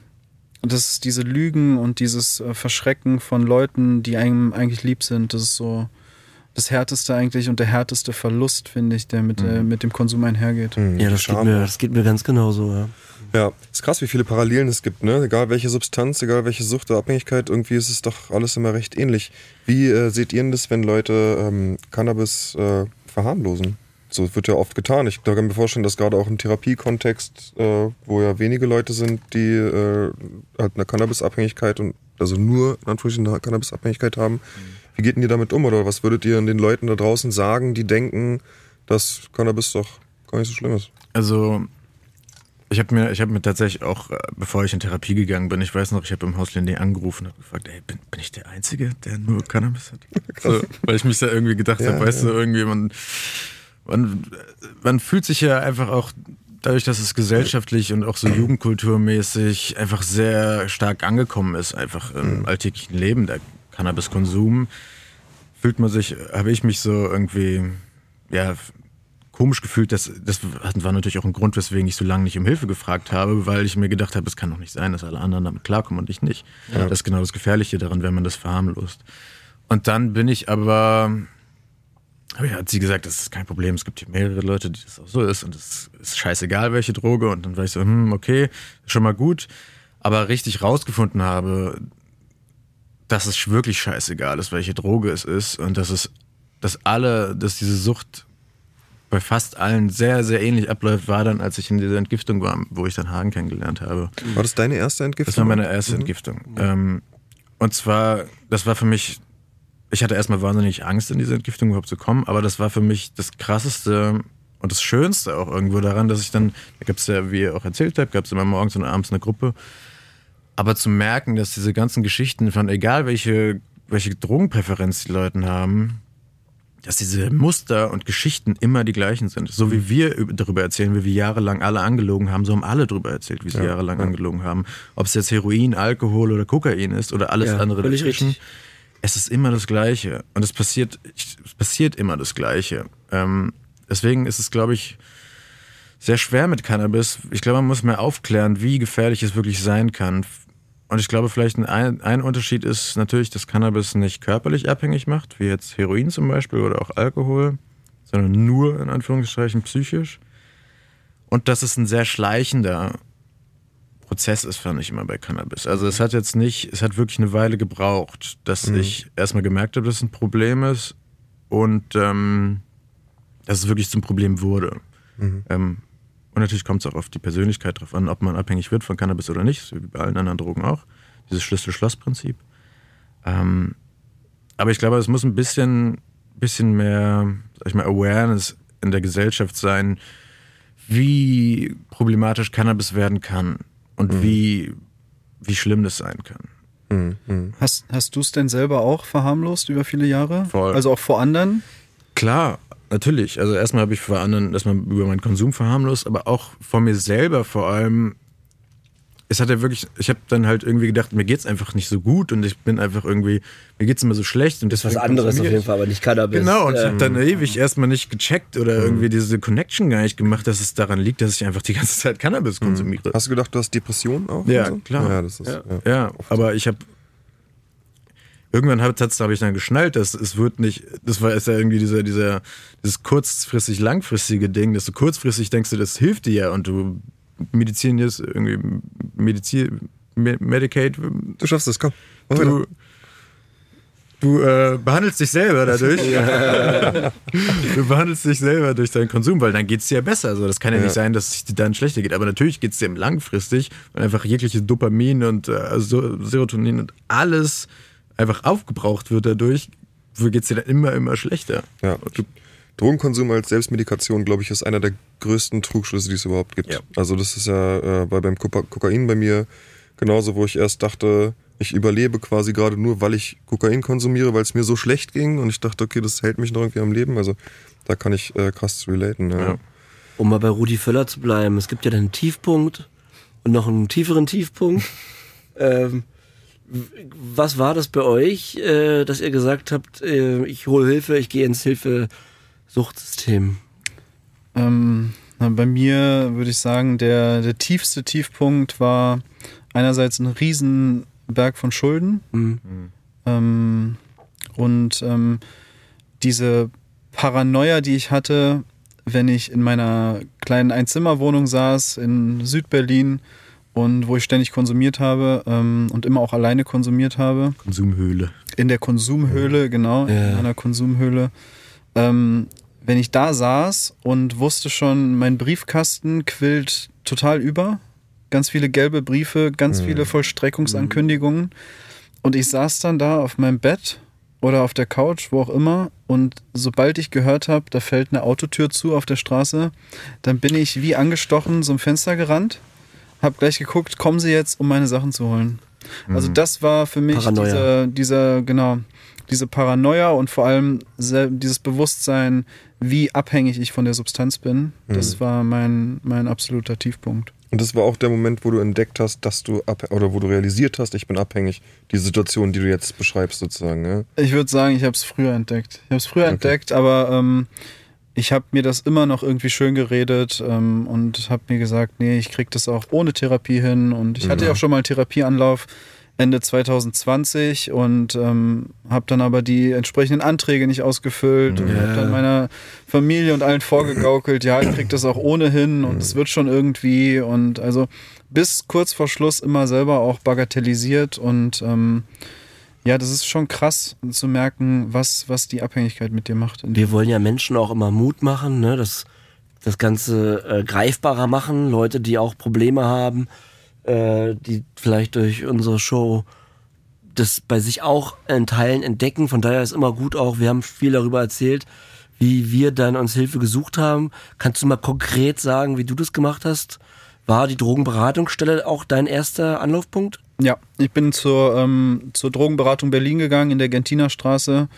das ist diese Lügen und dieses äh, Verschrecken von Leuten, die einem eigentlich lieb sind, das ist so das härteste eigentlich und der härteste Verlust, finde ich, der mit, äh, mit dem Konsum einhergeht. Ja, das geht, mir, das geht mir ganz genauso. Ja. Ja, ist krass, wie viele Parallelen es gibt, ne? Egal welche Substanz, egal welche Sucht oder Abhängigkeit, irgendwie ist es doch alles immer recht ähnlich. Wie äh, seht ihr denn das, wenn Leute ähm, Cannabis äh, verharmlosen? So wird ja oft getan. Ich kann mir vorstellen, dass gerade auch im Therapiekontext, äh, wo ja wenige Leute sind, die äh, halt eine Cannabisabhängigkeit und also nur in Anführungsstrichen eine Cannabisabhängigkeit haben. Wie geht denn ihr damit um? Oder was würdet ihr den Leuten da draußen sagen, die denken, dass Cannabis doch gar nicht so schlimm ist? Also, ich habe mir, ich habe mir tatsächlich auch, äh, bevor ich in Therapie gegangen bin, ich weiß noch, ich habe im Haus Linné angerufen und gefragt, ey, bin, bin ich der Einzige, der nur Cannabis hat? So, weil ich mich da irgendwie gedacht Ja, habe, weißt ja. du, irgendwie, man, man, fühlt sich ja einfach auch dadurch, dass es gesellschaftlich und auch so jugendkulturmäßig einfach sehr stark angekommen ist, einfach im alltäglichen Leben, der Cannabiskonsum, fühlt man sich, habe ich mich so irgendwie, ja, komisch gefühlt. Das, das war natürlich auch ein Grund, weswegen ich so lange nicht um Hilfe gefragt habe, weil ich mir gedacht habe, es kann doch nicht sein, dass alle anderen damit klarkommen und ich nicht. Das ist genau das Gefährliche daran, wenn man das verharmlost. Und dann bin ich aber, aber ja, hat sie gesagt, das ist kein Problem, es gibt hier mehrere Leute, die das auch so ist und es ist scheißegal, welche Droge. Und dann war ich so, hm, okay, schon mal gut. Aber richtig rausgefunden habe, dass es wirklich scheißegal ist, welche Droge es ist und dass es, dass alle, dass diese Sucht bei fast allen sehr, sehr ähnlich abläuft, war dann, als ich in dieser Entgiftung war, wo ich dann Hagen kennengelernt habe. War das deine erste Entgiftung? Das war meine erste Entgiftung. Ähm, und zwar, das war für mich, ich hatte erstmal wahnsinnig Angst, in diese Entgiftung überhaupt zu kommen, aber das war für mich das krasseste und das Schönste auch irgendwo daran, dass ich dann, da gab es ja, wie ihr auch erzählt habt, gab es immer morgens und abends eine Gruppe. Aber zu merken, dass diese ganzen Geschichten von egal welche, welche Drogenpräferenz die Leute haben, dass diese Muster und Geschichten immer die gleichen sind. So wie wir üb- darüber erzählen, wie wir jahrelang alle angelogen haben, so haben alle darüber erzählt, wie sie jahrelang angelogen haben. Ob es jetzt Heroin, Alkohol oder Kokain ist oder alles Ja, andere völlig dazwischen. richtig. Es ist immer das Gleiche. Und es passiert, es passiert immer das Gleiche. Ähm, deswegen ist es, glaube ich, sehr schwer mit Cannabis. Ich glaube, man muss mehr aufklären, wie gefährlich es wirklich sein kann. Und ich glaube, vielleicht ein, ein Unterschied ist natürlich, dass Cannabis nicht körperlich abhängig macht, wie jetzt Heroin zum Beispiel oder auch Alkohol, sondern nur in Anführungszeichen psychisch. Und dass es ein sehr schleichender Prozess ist, fand ich immer bei Cannabis. Also es hat jetzt nicht, es hat wirklich eine Weile gebraucht, dass mhm. ich erstmal gemerkt habe, dass es ein Problem ist und ähm, dass es wirklich zum Problem wurde. Mhm. Ähm, und natürlich kommt es auch auf die Persönlichkeit drauf an, ob man abhängig wird von Cannabis oder nicht, wie bei allen anderen Drogen auch. Dieses Schlüssel-Schloss-Prinzip. Ähm, aber ich glaube, es muss ein bisschen, bisschen mehr, sag ich mal, Awareness in der Gesellschaft sein, wie problematisch Cannabis werden kann und mhm. wie, wie schlimm das sein kann. Mhm. mhm. Hast, hast du es denn selber auch verharmlost über viele Jahre? Voll. Also auch vor anderen? Klar, natürlich. Also erstmal habe ich vor anderen erstmal über meinen Konsum verharmlost, aber auch vor mir selber vor allem es hat ja wirklich, ich habe dann halt irgendwie gedacht, mir geht's einfach nicht so gut und ich bin einfach irgendwie, mir geht's immer so schlecht und das ist was anderes auf jeden Fall, aber nicht Cannabis. Genau, und ähm. ich habe dann ewig erstmal nicht gecheckt oder mhm. irgendwie diese Connection gar nicht gemacht, dass es daran liegt, dass ich einfach die ganze Zeit Cannabis mhm. konsumiere. Hast du gedacht, du hast Depressionen auch? Ja, so? klar. Ja, das ist, ja. ja. ja aber ich habe irgendwann habe hab ich dann geschnallt, dass es wird nicht, das war ist ja irgendwie dieser, dieser, dieses kurzfristig langfristige Ding, dass du kurzfristig denkst, du, das hilft dir ja und du Medizin ist, irgendwie Medizin, Medicaid. Du schaffst es, komm. Du, du äh, behandelst dich selber dadurch. du behandelst dich selber durch deinen Konsum, weil dann geht es dir ja besser. Also das kann ja, ja, nicht sein, dass es dir dann schlechter geht. Aber natürlich geht es dir langfristig, weil einfach jegliche Dopamin und äh, Serotonin und alles einfach aufgebraucht wird dadurch, geht es dir dann immer, immer schlechter. Ja. Du, Drogenkonsum als Selbstmedikation, glaube ich, ist einer der größten Trugschlüsse, die es überhaupt gibt. Ja. Also das ist ja äh, beim Kokain bei mir genauso, wo ich erst dachte, ich überlebe quasi gerade nur, weil ich Kokain konsumiere, weil es mir so schlecht ging und ich dachte, okay, das hält mich noch irgendwie am Leben. Also da kann ich äh, krass relaten. Ja. Ja. Um mal bei Rudi Völler zu bleiben, es gibt ja dann einen Tiefpunkt und noch einen tieferen Tiefpunkt. ähm, was war das bei euch, äh, dass ihr gesagt habt, äh, ich hole Hilfe, ich gehe ins Hilfe Suchtsystem? Ähm, na, bei mir würde ich sagen, der, der tiefste Tiefpunkt war einerseits ein Riesenberg von Schulden mhm. ähm, und ähm, diese Paranoia, die ich hatte, wenn ich in meiner kleinen Einzimmerwohnung saß in Südberlin und wo ich ständig konsumiert habe ähm, und immer auch alleine konsumiert habe. Konsumhöhle. In der Konsumhöhle, genau, ja. in einer Konsumhöhle. Ähm, wenn ich da saß und wusste schon, mein Briefkasten quillt total über, ganz viele gelbe Briefe, ganz mhm. viele Vollstreckungsankündigungen. Mhm. Und ich saß dann da auf meinem Bett oder auf der Couch, wo auch immer. Und sobald ich gehört habe, da fällt eine Autotür zu auf der Straße, dann bin ich wie angestochen zum Fenster gerannt, habe gleich geguckt, kommen sie jetzt, um meine Sachen zu holen. Also mhm. das war für mich dieser, dieser, genau, diese Paranoia und vor allem dieses Bewusstsein, wie abhängig ich von der Substanz bin, mhm. das war mein, mein absoluter Tiefpunkt. Und das war auch der Moment, wo du entdeckt hast, dass du oder wo du realisiert hast, ich bin abhängig. Die Situation, die du jetzt beschreibst, sozusagen. Ja? Ich würde sagen, ich habe es früher entdeckt. Ich habe es früher okay. entdeckt, aber ähm, ich habe mir das immer noch irgendwie schön geredet ähm, und habe mir gesagt, nee, ich krieg das auch ohne Therapie hin. Und ich hatte ja auch schon mal einen Therapieanlauf Ende 2020 und ähm, habe dann aber die entsprechenden Anträge nicht ausgefüllt yeah. und habe dann meiner Familie und allen vorgegaukelt, ja, ich krieg das auch ohnehin und es wird schon irgendwie und also bis kurz vor Schluss immer selber auch bagatellisiert und ähm, ja, das ist schon krass zu merken, was, was die Abhängigkeit mit dir macht. Wir wollen ja Menschen auch immer Mut machen, ne? das, das Ganze äh, greifbarer machen, Leute, die auch Probleme haben, äh, die vielleicht durch unsere Show das bei sich auch in Teilen entdecken. Von daher ist immer gut auch, wir haben viel darüber erzählt, wie wir dann uns Hilfe gesucht haben. Kannst du mal konkret sagen, wie du das gemacht hast? War die Drogenberatungsstelle auch dein erster Anlaufpunkt? Ja, ich bin zur, ähm, zur Drogenberatung Berlin gegangen in der Gentiner Straße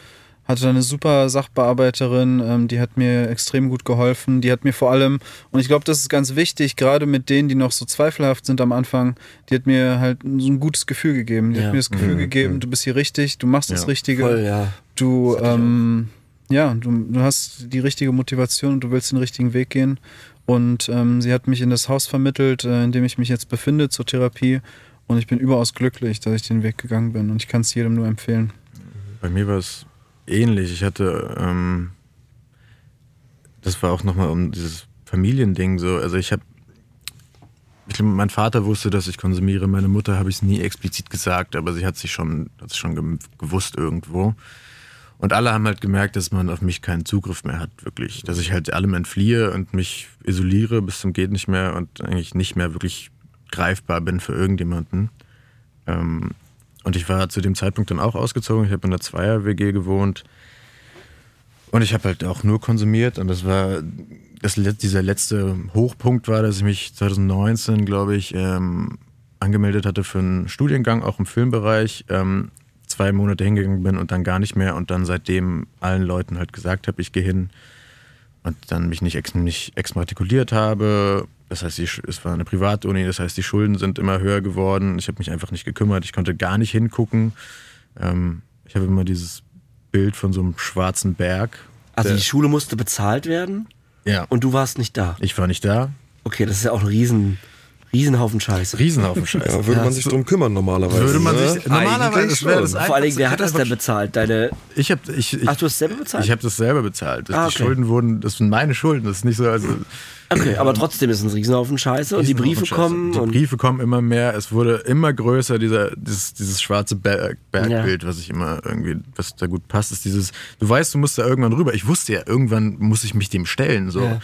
hatte eine super Sachbearbeiterin, ähm, die hat mir extrem gut geholfen. Die hat mir vor allem, und ich glaube, das ist ganz wichtig, gerade mit denen, die noch so zweifelhaft sind am Anfang, die hat mir halt so ein gutes Gefühl gegeben. Die ja. hat mir das Gefühl mhm. gegeben, du bist hier richtig, du machst ja. das Richtige. Voll, ja. Du, ähm, ja, du, du hast die richtige Motivation und du willst den richtigen Weg gehen. Und ähm, sie hat mich in das Haus vermittelt, äh, in dem ich mich jetzt befinde zur Therapie. Und ich bin überaus glücklich, dass ich den Weg gegangen bin. Und ich kann es jedem nur empfehlen. Bei mir war es ähnlich. Ich hatte, ähm, das war auch nochmal um dieses Familiending so. Also ich habe, ich glaube, mein Vater wusste, dass ich konsumiere. Meine Mutter habe ich es nie explizit gesagt, aber sie hat sich schon, hat schon gewusst irgendwo. Und alle haben halt gemerkt, dass man auf mich keinen Zugriff mehr hat, wirklich. Dass ich halt allem entfliehe und mich isoliere bis zum geht nicht mehr und eigentlich nicht mehr wirklich greifbar bin für irgendjemanden. Ähm, und ich war zu dem Zeitpunkt dann auch ausgezogen. Ich habe in einer Zweier-WG gewohnt. Und ich habe halt auch nur konsumiert. Und das war, das, dieser letzte Hochpunkt war, dass ich mich 2019, glaube ich, ähm, angemeldet hatte für einen Studiengang, auch im Filmbereich. Ähm, zwei Monate hingegangen bin und dann gar nicht mehr. Und dann seitdem allen Leuten halt gesagt habe, ich gehe hin. Und dann mich nicht, ex nicht habe. Das heißt, es war eine Privatuni, das heißt, die Schulden sind immer höher geworden. Ich habe mich einfach nicht gekümmert. Ich konnte gar nicht hingucken. Ähm, ich habe immer dieses Bild von so einem schwarzen Berg. Also die Schule musste bezahlt werden Ja. und du warst nicht da. Ich war nicht da. Okay, das ist ja auch ein riesen, Riesenhaufen Scheiße. Riesenhaufen Scheiße. Ja, würde Ja, man sich drum kümmern normalerweise. Würde man ne? sich normalerweise Eigentlich das wäre das Vor allen Dingen, wer hat das denn bezahlt? Deine. Ich habe ich, ich, Ach, du hast selber bezahlt? ich habe das selber bezahlt. Das, Ah, Die okay. Schulden wurden, das sind meine Schulden. Das ist nicht so, also Okay, aber trotzdem ist es ein Riesenhaufen Scheiße und die Briefe Scheiße. kommen. Die und Briefe kommen immer mehr. Es wurde immer größer, dieser, dieses, dieses schwarze Berg, Bergbild, was ich immer irgendwie, was da gut passt, ist dieses, du weißt, du musst da irgendwann rüber. Ich wusste ja, irgendwann muss ich mich dem stellen. So. Ja.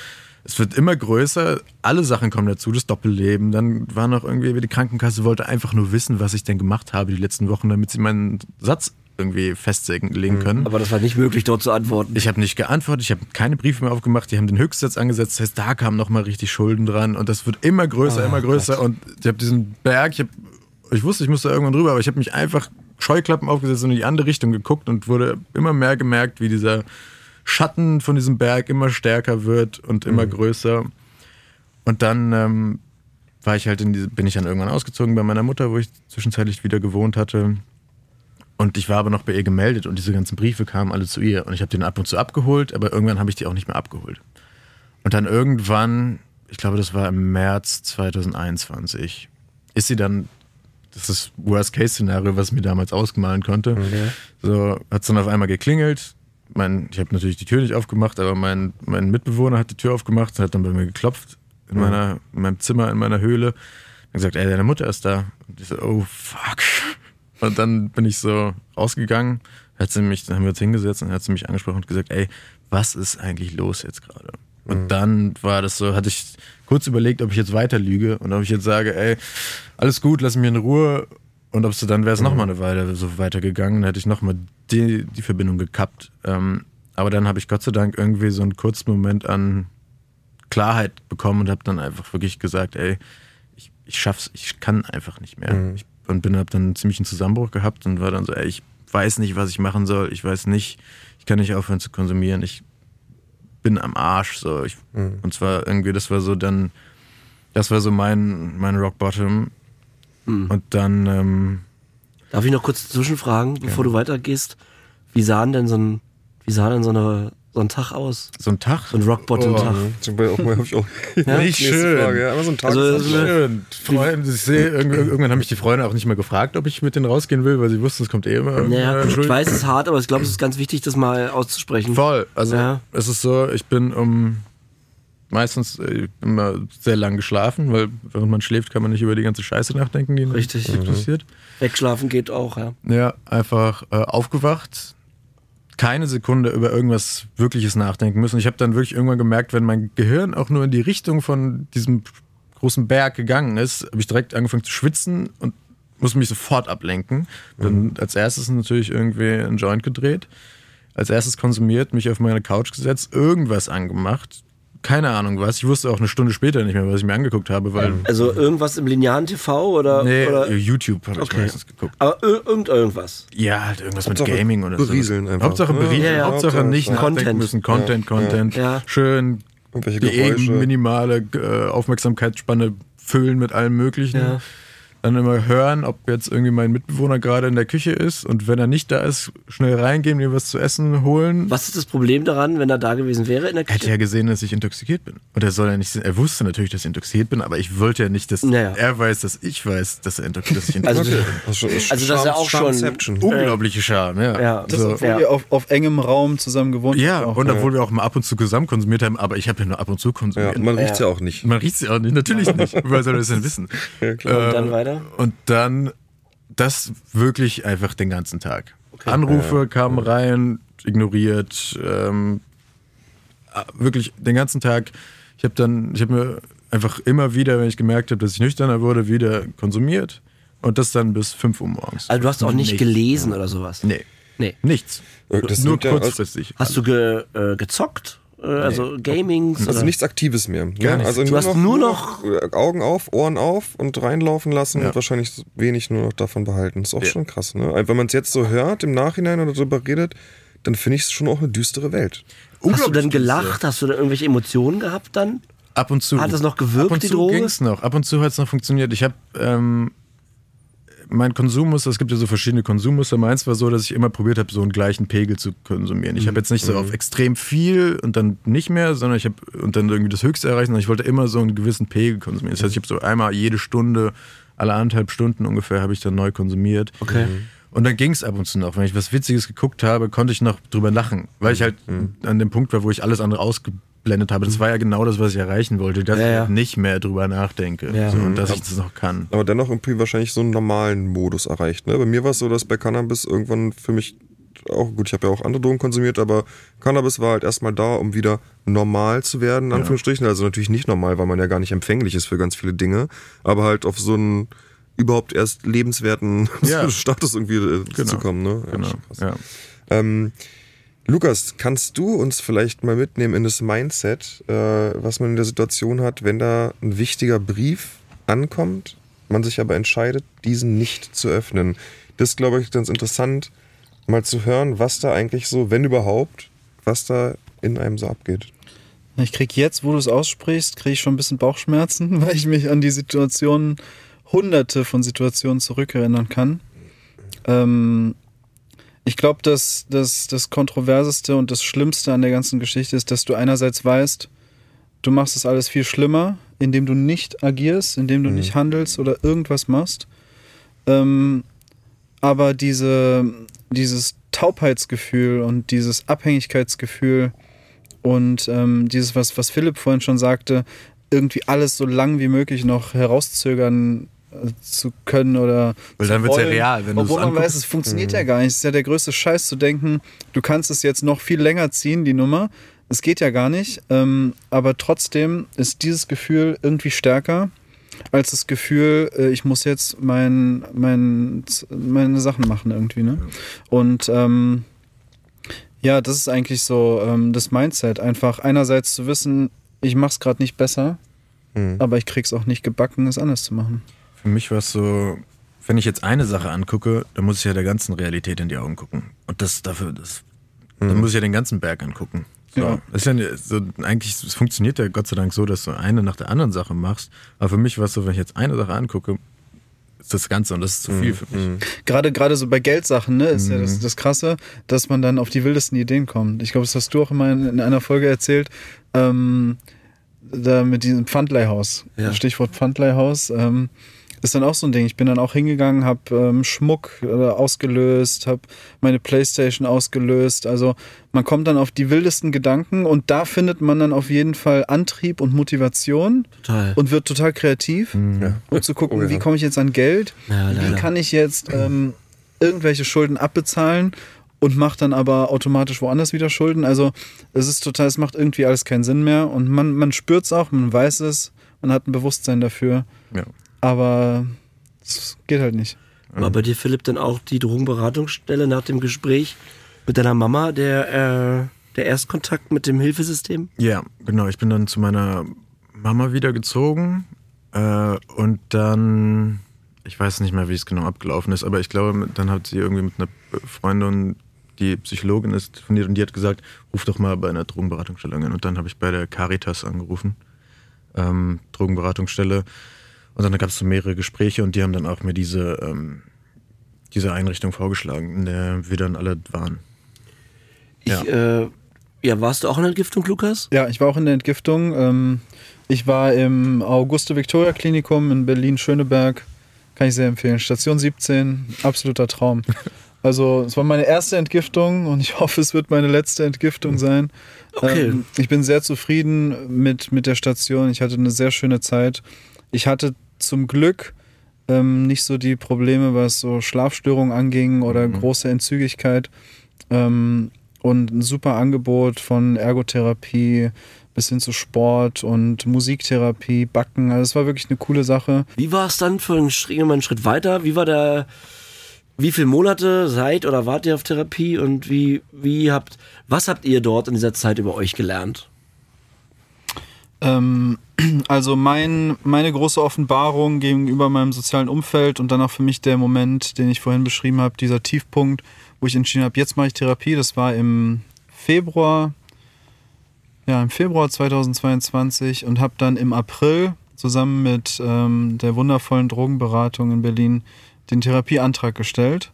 Es wird immer größer, alle Sachen kommen dazu, das Doppelleben. Dann war noch irgendwie, die Krankenkasse wollte einfach nur wissen, was ich denn gemacht habe die letzten Wochen, damit sie meinen Satz irgendwie festlegen können. aber das war nicht möglich, dort zu antworten. Ich habe nicht geantwortet, ich habe keine Briefe mehr aufgemacht, die haben den Höchstsatz angesetzt, das heißt, da kamen nochmal richtig Schulden dran und das wird immer größer, immer größer und ich habe diesen Berg, ich, hab, ich wusste, ich musste da irgendwann drüber, aber ich habe mich einfach Scheuklappen aufgesetzt und in die andere Richtung geguckt und wurde immer mehr gemerkt, wie dieser Schatten von diesem Berg immer stärker wird und immer größer. Und dann ähm, war ich halt in diese, bin ich dann irgendwann ausgezogen bei meiner Mutter, wo ich zwischenzeitlich wieder gewohnt hatte. Und ich war aber noch bei ihr gemeldet und diese ganzen Briefe kamen alle zu ihr. Und ich habe den ab und zu abgeholt, aber irgendwann habe ich die auch nicht mehr abgeholt. Und dann irgendwann, ich glaube, das war im März 2021, ist sie dann, das ist das Worst-Case-Szenario, was ich mir damals ausmalen konnte. So hat es dann auf einmal geklingelt. Mein, ich habe natürlich die Tür nicht aufgemacht, aber mein, mein Mitbewohner hat die Tür aufgemacht und hat dann bei mir geklopft in, meiner, in meinem Zimmer, in meiner Höhle. Und gesagt, ey, deine Mutter ist da. Und ich so, oh fuck. Und dann bin ich so rausgegangen, hat sie mich, dann haben wir uns hingesetzt und hat sie mich angesprochen und gesagt, ey, was ist eigentlich los jetzt gerade? Und dann war das so, hatte ich kurz überlegt, ob ich jetzt weiter lüge und ob ich jetzt sage, ey, alles gut, lass mich in Ruhe. Und ob sie dann wäre es noch mal eine Weile so weitergegangen, dann hätte ich nochmal die, die Verbindung gekappt. Ähm, aber dann habe ich Gott sei Dank irgendwie so einen kurzen Moment an Klarheit bekommen und habe dann einfach wirklich gesagt, ey, ich, ich schaff's, ich kann einfach nicht mehr. Ich, und bin hab dann ziemlich einen Zusammenbruch gehabt und war dann so, ey, ich weiß nicht, was ich machen soll, ich weiß nicht, ich kann nicht aufhören zu konsumieren, ich bin am Arsch. So. Ich, Und zwar irgendwie, das war so dann, das war so mein, mein Rock Bottom. Und dann, ähm, Darf ich noch kurz zwischenfragen, bevor du weitergehst? Wie sah denn so ein, wie sah denn so, eine, so ein Tag aus? so ein Tag. So ein Rock-Bottom-Tag? Zum Beispiel auch mal, hab ich auch Ja? Nicht schön. Frage, ja, aber so ein Tag. Also, ist Schön. Freunde, ich sehe, irgendwann, haben mich die Freunde auch nicht mehr gefragt, ob ich mit denen rausgehen will, weil sie wussten, es kommt eh immer. Naja, ich weiß, es ist hart, aber ich glaube, es ist ganz wichtig, das mal auszusprechen. Voll. Also Ja. es ist so, ich bin um meistens äh, immer sehr lang geschlafen, weil während man schläft, kann man nicht über die ganze Scheiße nachdenken, die Richtig. passiert. Wegschlafen geht auch, ja. Ja, einfach äh, aufgewacht, keine Sekunde über irgendwas Wirkliches nachdenken müssen. Ich habe dann wirklich irgendwann gemerkt, wenn mein Gehirn auch nur in die Richtung von diesem großen Berg gegangen ist, habe ich direkt angefangen zu schwitzen und musste mich sofort ablenken. Dann als erstes natürlich irgendwie einen Joint gedreht, als erstes konsumiert, mich auf meine Couch gesetzt, irgendwas angemacht. Keine Ahnung was. Ich wusste auch eine Stunde später nicht mehr, was ich mir angeguckt habe, weil. Also irgendwas im linearen TV oder, Nee, oder YouTube habe ich Okay. meistens geguckt. aber ir- irgend irgendwas. Ja, halt irgendwas mit Hauptsache Gaming oder so. berieseln einfach. Hauptsache berieseln, ja, ja. Hauptsache nicht nachdenken Content. müssen. Content, Content. Ja. Schön die minimale äh, Aufmerksamkeitsspanne füllen mit allem Möglichen. Ja. Dann immer hören, ob jetzt irgendwie mein Mitbewohner gerade in der Küche ist und wenn er nicht da ist, schnell reingehen, mir was zu essen holen. Was ist das Problem daran, wenn er da gewesen wäre in der Er hat Küche? ja gesehen, dass ich intoxikiert bin. Und er soll ja nicht, er wusste natürlich, dass ich intoxikiert bin, aber ich wollte ja nicht, dass Naja. er weiß, dass ich weiß, dass, er intoxiert, dass ich Also, bin. Also das ist ja auch schon- Charmception. Unglaubliche Scham, ja. Ja. Das, so. obwohl ihr auf, auf engem Raum zusammen gewohnt Ja, auch. und obwohl wir auch mal ab und zu zusammen konsumiert haben, aber ich habe ja nur ab und zu Ja, konsumiert. man riecht ja auch nicht. Man riecht sie auch nicht, natürlich nicht. Woher soll er das denn wissen? Ja, klar. Und dann weiter? Und dann das wirklich einfach den ganzen Tag. Anrufe kamen rein, ignoriert, ähm, ah, wirklich den ganzen Tag. Ich habe dann, ich habe mir einfach immer wieder, wenn ich gemerkt habe, dass ich nüchterner wurde, wieder konsumiert und das dann bis 5 Uhr morgens. Also du hast auch nicht Nichts. gelesen oder sowas? Nee, Nee. nichts. Äh, das Nur kurzfristig. Hast du ge, äh, gezockt? Äh, Also Gamings? Also oder? nichts Aktives mehr. Gar ja? Also Du nur hast noch, nur noch äh, Augen auf, Ohren auf und reinlaufen lassen Ja. und wahrscheinlich wenig nur noch davon behalten. ist auch Ja. schon krass. Ne? Also Wenn man es jetzt so hört im Nachhinein oder darüber redet, dann finde ich es schon auch eine düstere Welt. Hast du denn gelacht? Hast du da irgendwelche Emotionen gehabt dann? Ab und zu. Hat das noch gewirkt, Ab und die zu Droge? ging's noch. Ab und zu hat es noch funktioniert. Ich habe ähm, mein Konsummuster, es gibt ja so verschiedene Konsummuster. Meins war so, dass ich immer probiert habe, so einen gleichen Pegel zu konsumieren. Ich habe jetzt nicht so auf extrem viel und dann nicht mehr, sondern ich habe und dann irgendwie das Höchste erreichen, sondern ich wollte immer so einen gewissen Pegel konsumieren. Das heißt, ich habe so einmal jede Stunde, alle anderthalb Stunden ungefähr, habe ich dann neu konsumiert. Okay. Und dann ging es ab und zu noch. Wenn ich was Witziges geguckt habe, konnte ich noch drüber lachen, weil ich halt an dem Punkt war, wo ich alles andere ausgeblendet habe. Das war ja genau das, was ich erreichen wollte, dass Ja, ich ja. halt nicht mehr drüber nachdenke Ja. so, und dass ich das noch kann. Aber dennoch irgendwie wahrscheinlich so einen normalen Modus erreicht. Ne? Bei mir war es so, dass bei Cannabis irgendwann für mich auch, gut, ich habe ja auch andere Drogen konsumiert, aber Cannabis war halt erstmal da, um wieder normal zu werden, in Anführungsstrichen. Also natürlich nicht normal, weil man ja gar nicht empfänglich ist für ganz viele Dinge, aber halt auf so einen überhaupt erst lebenswerten Ja. Status irgendwie äh, Genau. zu kommen. Ne? Ja, Genau. Ja. Ähm, Lukas, kannst du uns vielleicht mal mitnehmen in das Mindset, äh, was man in der Situation hat, wenn da ein wichtiger Brief ankommt, man sich aber entscheidet, diesen nicht zu öffnen? Das ist, glaube ich, ganz interessant, mal zu hören, was da eigentlich so, wenn überhaupt, was da in einem so abgeht. Ich krieg jetzt, wo du es aussprichst, kriege ich schon ein bisschen Bauchschmerzen, weil ich mich an die Situationen, hunderte von Situationen zurückerinnern kann. Ähm, ich glaube, dass, dass das Kontroverseste und das Schlimmste an der ganzen Geschichte ist, dass du einerseits weißt, du machst es alles viel schlimmer, indem du nicht agierst, indem du nicht handelst oder irgendwas machst. Ähm, aber diese, dieses Taubheitsgefühl und dieses Abhängigkeitsgefühl und ähm, dieses, was, was Philipp vorhin schon sagte, irgendwie alles so lang wie möglich noch herauszögern zu können oder Weil dann wird's ja real, wenn du obwohl man weiß, es funktioniert ja gar nicht. Es ist ja der größte Scheiß zu denken, du kannst es jetzt noch viel länger ziehen, die Nummer. Es geht ja gar nicht. Ähm, aber trotzdem ist dieses Gefühl irgendwie stärker als das Gefühl, äh, ich muss jetzt mein, mein, meine Sachen machen irgendwie. Ne? Und ähm, ja, das ist eigentlich so ähm, das Mindset. Einfach einerseits zu wissen, ich mach's gerade nicht besser, Mhm. aber ich krieg's auch nicht gebacken, es anders zu machen. Für mich war es so, wenn ich jetzt eine Sache angucke, dann muss ich ja der ganzen Realität in die Augen gucken. Und das dafür, das, dann muss ich ja den ganzen Berg angucken. So. Ja. Das ist ja so, eigentlich, es funktioniert ja Gott sei Dank so, dass du eine nach der anderen Sache machst. Aber für mich war es so, wenn ich jetzt eine Sache angucke, ist das Ganze und das ist zu viel für mich. Gerade gerade so bei Geldsachen, ne, ist ja das, das Krasse, dass man dann auf die wildesten Ideen kommt. Ich glaube, das hast du auch immer in, in einer Folge erzählt, ähm, da mit diesem Pfandleihhaus. Ja. Stichwort Pfandleihhaus. Ähm, ist dann auch so ein Ding. Ich bin dann auch hingegangen, habe ähm, Schmuck äh, ausgelöst, habe meine Playstation ausgelöst. Also man kommt dann auf die wildesten Gedanken und da findet man dann auf jeden Fall Antrieb und Motivation Total. und wird total kreativ. Ja. Und zu gucken, Oh ja. wie komme ich jetzt an Geld? Ja, wie kann ich jetzt ähm, irgendwelche Schulden abbezahlen und mache dann aber automatisch woanders wieder Schulden? Also es ist total, es macht irgendwie alles keinen Sinn mehr und man, man spürt es auch, man weiß es, man hat ein Bewusstsein dafür, Ja. Aber es geht halt nicht. War bei dir, Philipp, dann auch die Drogenberatungsstelle nach dem Gespräch mit deiner Mama der, äh, der Erstkontakt mit dem Hilfesystem? Ja, genau. Ich bin dann zu meiner Mama wieder gezogen äh, und dann, ich weiß nicht mehr, wie es genau abgelaufen ist, aber ich glaube, dann hat sie irgendwie mit einer Freundin, die Psychologin ist, telefoniert und die hat gesagt, ruf doch mal bei einer Drogenberatungsstelle an. Und dann habe ich bei der Caritas angerufen, ähm, Drogenberatungsstelle. Und dann gab es so mehrere Gespräche und die haben dann auch mir diese, ähm, diese Einrichtung vorgeschlagen, in der wir dann alle waren. Ich, ja. Äh, ja, warst du auch in der Entgiftung, Lukas? Ja, ich war auch in der Entgiftung. Ähm, ich war im Auguste-Victoria-Klinikum in Berlin-Schöneberg. Kann ich sehr empfehlen. Station 17, absoluter Traum. Also, es war meine erste Entgiftung und ich hoffe, es wird meine letzte Entgiftung sein. Okay. Ähm, ich bin sehr zufrieden mit, mit der Station. Ich hatte eine sehr schöne Zeit. Ich hatte zum Glück ähm, nicht so die Probleme, was so Schlafstörungen anging oder mhm. große Entzügigkeit. Ähm, und ein super Angebot von Ergotherapie bis hin zu Sport und Musiktherapie, Backen. Also es war wirklich eine coole Sache. Wie war es dann für einen Schritt, einen Schritt weiter? Wie war der, wie viele Monate seid oder wart ihr auf Therapie und wie, wie habt, was habt ihr dort in dieser Zeit über euch gelernt? Ähm, also mein, meine große Offenbarung gegenüber meinem sozialen Umfeld und dann auch für mich der Moment, den ich vorhin beschrieben habe, dieser Tiefpunkt, wo ich entschieden habe, jetzt mache ich Therapie. Das war im Februar, ja, im Februar 2022 und habe dann im April zusammen mit ähm, der wundervollen Drogenberatung in Berlin den Therapieantrag gestellt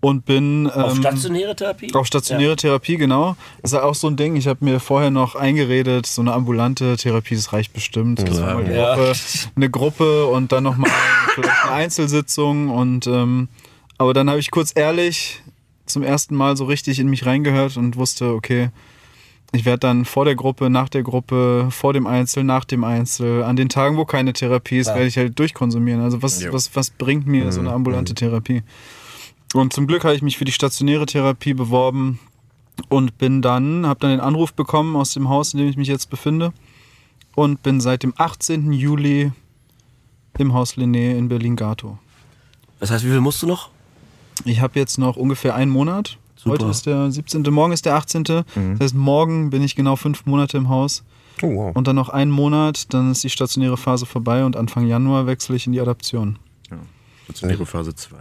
und bin. Ähm, auf stationäre Therapie? Auf stationäre ja. Therapie, genau. Das ist auch so ein Ding. Ich habe mir vorher noch eingeredet, so eine ambulante Therapie, das reicht bestimmt. Das ja. die ja. Woche eine Gruppe und dann nochmal vielleicht eine Einzelsitzung. Und ähm, aber dann habe ich kurz ehrlich zum ersten Mal so richtig in mich reingehört und wusste, okay, ich werde dann vor der Gruppe, nach der Gruppe, vor dem Einzel, nach dem Einzel, an den Tagen, wo keine Therapie ist, ja. werde ich halt durchkonsumieren. Also was, was, was bringt mir so eine mhm. ambulante mhm. Therapie? Und zum Glück habe ich mich für die stationäre Therapie beworben und bin dann, habe dann den Anruf bekommen aus dem Haus, in dem ich mich jetzt befinde und bin seit dem 18. Juli im Haus Linné in Berlin-Gato. Das heißt, wie viel musst du noch? Ich habe jetzt noch ungefähr einen Monat. Super. Heute ist der 17., morgen ist der 18. Mhm. Das heißt, morgen bin ich genau fünf Monate im Haus. Oh, wow. Und dann noch einen Monat, dann ist die stationäre Phase vorbei und Anfang Januar wechsle ich in die Adaption. Ja, stationäre Phase 2.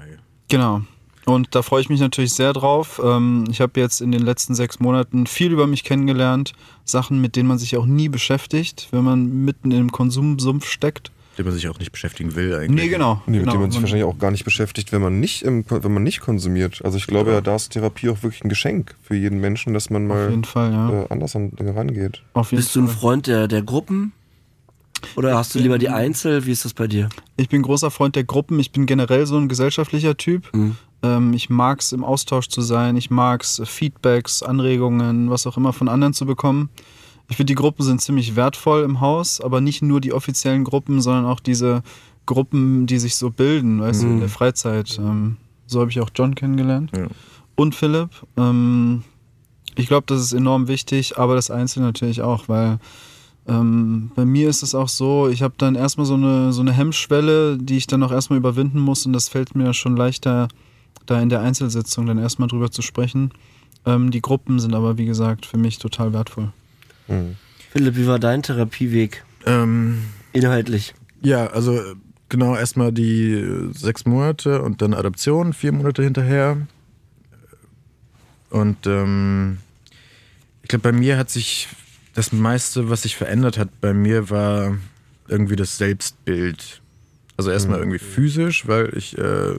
Genau. Und da freue ich mich natürlich sehr drauf. Ähm, ich habe jetzt in den letzten sechs Monaten viel über mich kennengelernt. Sachen, mit denen man sich auch nie beschäftigt, wenn man mitten im Konsumsumpf steckt mit dem man sich auch nicht beschäftigen will eigentlich. Nee, genau. Nee, mit genau. dem man sich wahrscheinlich auch gar nicht beschäftigt, wenn man nicht, im, wenn man nicht konsumiert. Also ich glaube ja, da ist Therapie auch wirklich ein Geschenk für jeden Menschen, dass man mal Fall, ja. äh, anders an Dinge rangeht. Bist du ein Freund der, der Gruppen? Oder hast du lieber die Einzel? Wie ist das bei dir? Ich bin großer Freund der Gruppen. Ich bin generell so ein gesellschaftlicher Typ. Mhm. Ähm, ich mag es, im Austausch zu sein. Ich mag es, Feedbacks, Anregungen, was auch immer von anderen zu bekommen. Ich finde, die Gruppen sind ziemlich wertvoll im Haus, aber nicht nur die offiziellen Gruppen, sondern auch diese Gruppen, die sich so bilden, weißt mhm. du, in der Freizeit. Ähm, so habe ich auch John kennengelernt. Ja. Und Philipp. Ähm, ich glaube, das ist enorm wichtig, aber das Einzelne natürlich auch, weil ähm, bei mir ist es auch so, ich habe dann erstmal so eine, so eine Hemmschwelle, die ich dann auch erstmal überwinden muss und das fällt mir schon leichter, da in der Einzelsitzung dann erstmal drüber zu sprechen. Ähm, die Gruppen sind aber, wie gesagt, für mich total wertvoll. Mhm. Philipp, wie war dein Therapieweg? Ähm, Inhaltlich. Ja, also genau erstmal die sechs Monate und dann Adoption, vier Monate hinterher. Und ähm, ich glaube, bei mir hat sich das meiste, was sich verändert hat, bei mir war irgendwie das Selbstbild. Also erstmal mhm. irgendwie physisch, weil ich äh,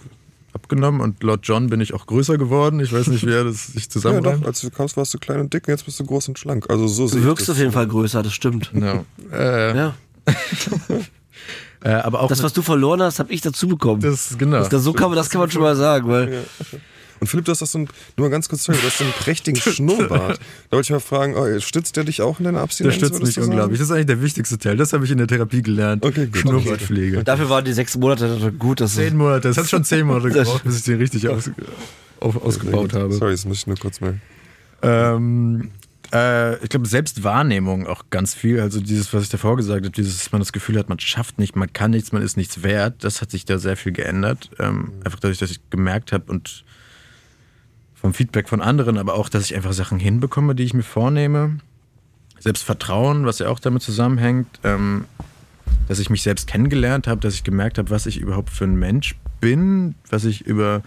abgenommen und laut John bin ich auch größer geworden. Ich weiß nicht, wie er das sich zusammenreimt. Ja, doch, als du kamst, warst du klein und dick und jetzt bist du groß und schlank. Also so Du wirkst auf jeden Fall größer, das stimmt. No. Äh. Ja. äh, aber auch das, was du verloren hast, habe ich dazu bekommen. Das, genau. Das, so kann man, das kann man schon mal sagen. Weil ja. Und Philipp, du hast das so ein, nur ganz kurz, sorry, du hast so einen prächtigen Schnurrbart. Da wollte ich mal fragen, oh, stützt der dich auch in deiner Abstinenz? Der stützt mich unglaublich. Das ist eigentlich der wichtigste Teil. Das habe ich in der Therapie gelernt. Okay, gut. Schnurrbartpflege. Okay. Dafür waren die sechs Monate gut. Das zehn Monate. Es hat schon zehn Monate gebraucht, bis ich den richtig aus, auf, ausgebaut habe. Sorry, das muss ich nur kurz mal. Ähm, äh, ich glaube, Selbstwahrnehmung auch ganz viel. Also dieses, was ich davor gesagt habe, dieses, dass man das Gefühl hat, man schafft nicht, man kann nichts, man ist nichts wert, das hat sich da sehr viel geändert. Ähm, einfach dadurch, dass ich gemerkt habe und vom Feedback von anderen, aber auch, dass ich einfach Sachen hinbekomme, die ich mir vornehme. Selbstvertrauen, was ja auch damit zusammenhängt, ähm, dass ich mich selbst kennengelernt habe, dass ich gemerkt habe, was ich überhaupt für ein Mensch bin, was ich über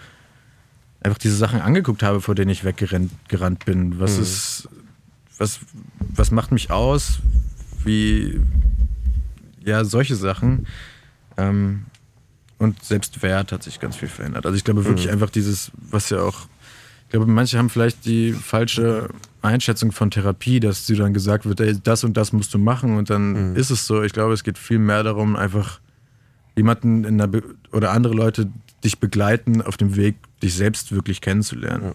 einfach diese Sachen angeguckt habe, vor denen ich weggerannt gerannt bin. Was mhm. ist, was, was macht mich aus? Wie, ja, solche Sachen. Ähm, und selbst Wert hat sich ganz viel verändert. Also ich glaube wirklich Mhm. einfach dieses, was ja auch, ich glaube, manche haben vielleicht die falsche Einschätzung von Therapie, dass dir dann gesagt wird, ey, das und das musst du machen und dann Mhm. ist es so. Ich glaube, es geht viel mehr darum, einfach jemanden in der Be oder andere Leute dich begleiten auf dem Weg, dich selbst wirklich kennenzulernen.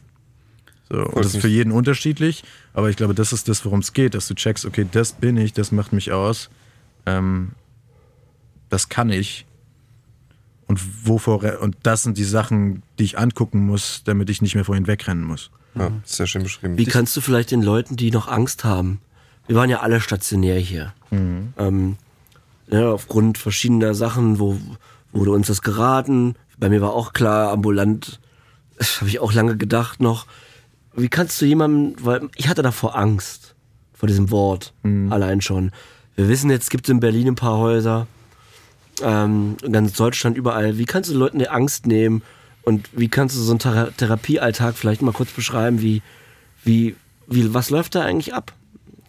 So, und das ist für jeden unterschiedlich, aber ich glaube, das ist das, worum es geht, dass du checkst, okay, das bin ich, das macht mich aus, ähm, das kann ich. Und wovor und das sind die Sachen, die ich angucken muss, damit ich nicht mehr vorhin wegrennen muss. Ja, sehr schön beschrieben. Wie kannst du vielleicht den Leuten, die noch Angst haben, wir waren ja alle stationär hier, ähm, ja, aufgrund verschiedener Sachen, wo wurde uns das geraten, bei mir war auch klar, ambulant, das habe ich auch lange gedacht noch, wie kannst du jemandem, weil ich hatte davor Angst, vor diesem Wort, allein schon. Wir wissen jetzt, gibt es in Berlin ein paar Häuser, ähm, in ganz Deutschland überall. Wie kannst du Leuten die Angst nehmen und wie kannst du so einen Thera Therapiealltag vielleicht mal kurz beschreiben, wie, wie, wie, was läuft da eigentlich ab?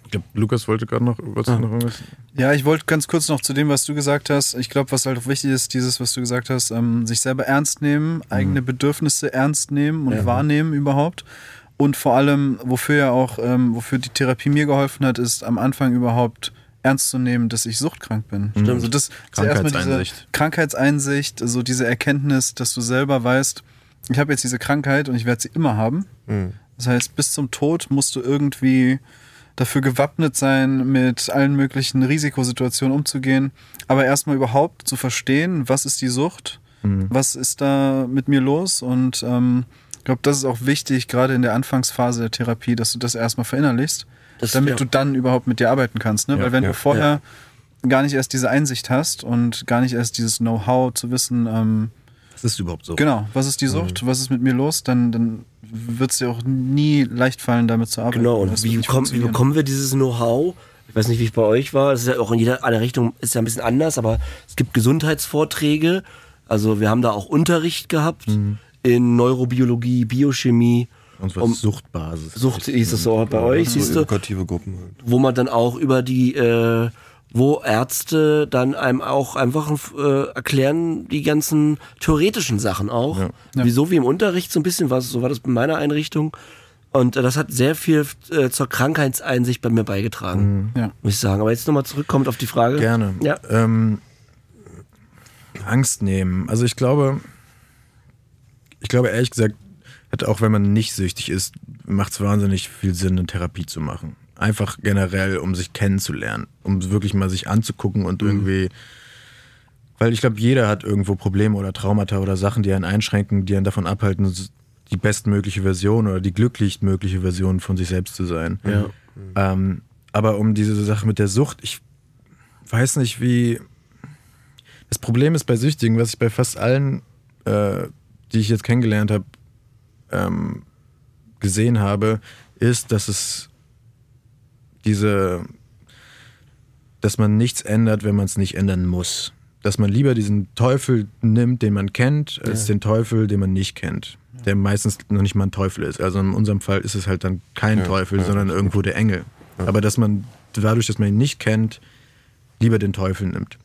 Ich glaube, Lukas wollte gerade noch, wolltest du noch irgendwas? Ja, ich wollte ganz kurz noch zu dem, was du gesagt hast. Ich glaube, was halt auch wichtig ist, dieses, was du gesagt hast, ähm, sich selber ernst nehmen, eigene Bedürfnisse ernst nehmen und wahrnehmen überhaupt. Und vor allem, wofür ja auch, ähm, wofür die Therapie mir geholfen hat, ist am Anfang überhaupt ernst zu nehmen, dass ich suchtkrank bin. Stimmt. Also das ist erstmal diese Krankheitseinsicht. Krankheitseinsicht, so diese Erkenntnis, dass du selber weißt, ich habe jetzt diese Krankheit und ich werde sie immer haben. Das heißt, bis zum Tod musst du irgendwie dafür gewappnet sein, mit allen möglichen Risikosituationen umzugehen. Aber erstmal überhaupt zu verstehen, was ist die Sucht, was ist da mit mir los. Und ähm, ich glaube, das ist auch wichtig, gerade in der Anfangsphase der Therapie, dass du das erstmal verinnerlichst, Das- damit ja. du dann überhaupt mit dir arbeiten kannst. Ne? Ja, Weil wenn ja, du vorher gar nicht erst diese Einsicht hast und gar nicht erst dieses Know-how zu wissen, ähm, Was ist überhaupt so? genau, was ist die Sucht, was ist mit mir los, dann, dann wird es dir auch nie leicht fallen, damit zu arbeiten. Genau, und Das wie, bekommen, wie bekommen wir dieses Know-how? Ich weiß nicht, wie es bei euch war. Es ist ja auch in jeder eine Richtung ist ja ein bisschen anders, aber es gibt Gesundheitsvorträge. Also wir haben da auch Unterricht gehabt in Neurobiologie, Biochemie. Und was Um- Suchtbasis. Sucht hieß es so bei euch, so siehst du, edukative Gruppen halt. wo man dann auch über die, äh, wo Ärzte dann einem auch einfach äh, erklären die ganzen theoretischen Sachen auch. Ja. Wieso wie im Unterricht so ein bisschen was, so war das bei meiner Einrichtung. Und äh, das hat sehr viel äh, zur Krankheitseinsicht bei mir beigetragen, Ja. muss ich sagen. Aber jetzt nochmal zurückkommt auf die Frage. Gerne. Ja. Ähm, Angst nehmen. Also ich glaube, ich glaube ehrlich gesagt, auch wenn man nicht süchtig ist, macht es wahnsinnig viel Sinn, eine Therapie zu machen. Einfach generell, um sich kennenzulernen, um wirklich mal sich anzugucken und irgendwie, weil ich glaube, jeder hat irgendwo Probleme oder Traumata oder Sachen, die einen einschränken, die einen davon abhalten, die bestmögliche Version oder die glücklichstmögliche Version von sich selbst zu sein. Ja. Ähm, aber um diese Sache mit der Sucht, ich weiß nicht, wie. Das Problem ist bei Süchtigen, was ich bei fast allen, äh, die ich jetzt kennengelernt habe, ähm, gesehen habe, ist, dass es diese, dass man nichts ändert, wenn man es nicht ändern muss. Dass man lieber diesen Teufel nimmt, den man kennt, als den Teufel, den man nicht kennt. Der meistens noch nicht mal ein Teufel ist. Also in unserem Fall ist es halt dann kein Ja, Teufel, ja, sondern irgendwo der Engel. Aber dass man dadurch, dass man ihn nicht kennt, lieber den Teufel nimmt,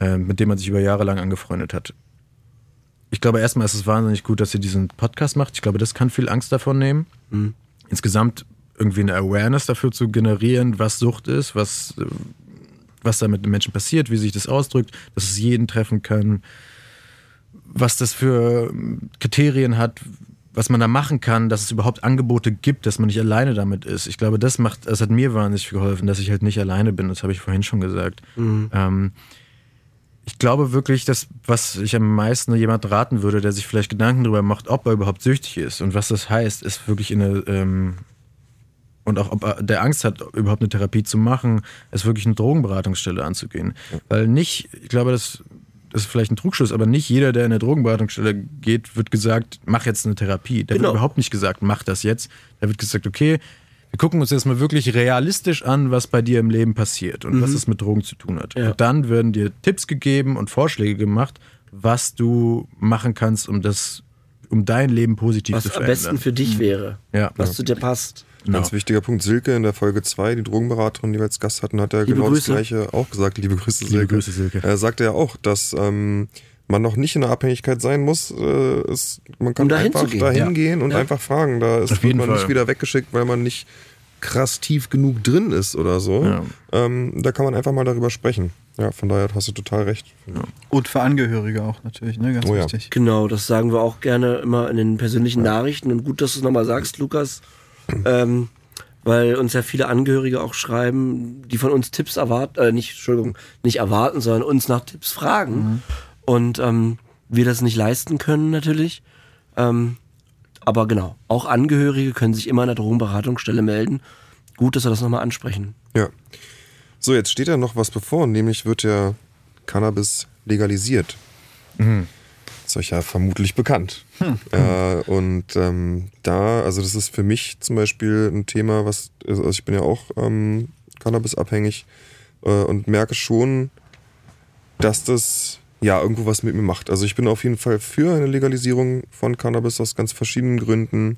äh, mit dem man sich über Jahre lang angefreundet hat. Ich glaube, erstmal ist es wahnsinnig gut, dass ihr diesen Podcast macht. Ich glaube, das kann viel Angst davon nehmen. Insgesamt irgendwie eine Awareness dafür zu generieren, was Sucht ist, was, was da mit den Menschen passiert, wie sich das ausdrückt, dass es jeden treffen kann, was das für Kriterien hat, was man da machen kann, dass es überhaupt Angebote gibt, dass man nicht alleine damit ist. Ich glaube, das macht, das hat mir wahnsinnig geholfen, dass ich halt nicht alleine bin. Das habe ich vorhin schon gesagt. Ähm, ich glaube wirklich, dass was ich am meisten jemand raten würde, der sich vielleicht Gedanken darüber macht, ob er überhaupt süchtig ist und was das heißt, ist wirklich in eine ähm, und auch ob er der Angst hat, überhaupt eine Therapie zu machen, ist wirklich eine Drogenberatungsstelle anzugehen. Weil nicht, ich glaube, das, das ist vielleicht ein Trugschluss, aber nicht jeder, der in eine Drogenberatungsstelle geht, wird gesagt, mach jetzt eine Therapie. Der Genau. wird überhaupt nicht gesagt, mach das jetzt. Da wird gesagt, okay, wir gucken uns jetzt mal wirklich realistisch an, was bei dir im Leben passiert und was es mit Drogen zu tun hat. Ja. Und dann werden dir Tipps gegeben und Vorschläge gemacht, was du machen kannst, um das um dein Leben positiv Was zu am verändern. besten für dich wäre. Ja. Was zu dir passt. Genau. Ganz wichtiger Punkt. Silke in der Folge 2, die Drogenberaterin, die wir als Gast hatten, hat ja Liebe genau Grüße. das Gleiche auch gesagt. Liebe Grüße, Liebe Silke. Grüße, Silke. Er sagte ja auch, dass ähm, man noch nicht in der Abhängigkeit sein muss. Äh, es, man kann Um dahin einfach gehen. dahin Ja. gehen und Ja. einfach fragen. Da ist wird man nicht Fall. wieder weggeschickt, weil man nicht krass tief genug drin ist oder so. Ja. Ähm, da kann man einfach mal darüber sprechen. Ja, von daher hast du total recht. Und für Angehörige auch natürlich, ne? Ganz Oh ja. wichtig. Genau, das sagen wir auch gerne immer in den persönlichen Nachrichten. Und gut, dass du es nochmal sagst, Lukas. Ähm, weil uns ja viele Angehörige auch schreiben, die von uns Tipps erwarten, äh, nicht, Entschuldigung, nicht erwarten, sondern uns nach Tipps fragen. Und ähm, wir das nicht leisten können natürlich. Ähm, aber genau, auch Angehörige können sich immer an der Drogenberatungsstelle melden. Gut, dass wir das nochmal ansprechen. Ja. So, jetzt steht ja noch was bevor, nämlich wird ja Cannabis legalisiert. Ist euch ja vermutlich bekannt. Äh, und ähm, da, also das ist für mich zum Beispiel ein Thema, was, also ich bin ja auch ähm, Cannabis-abhängig äh, und merke schon, dass das ja irgendwo was mit mir macht. Also ich bin auf jeden Fall für eine Legalisierung von Cannabis aus ganz verschiedenen Gründen.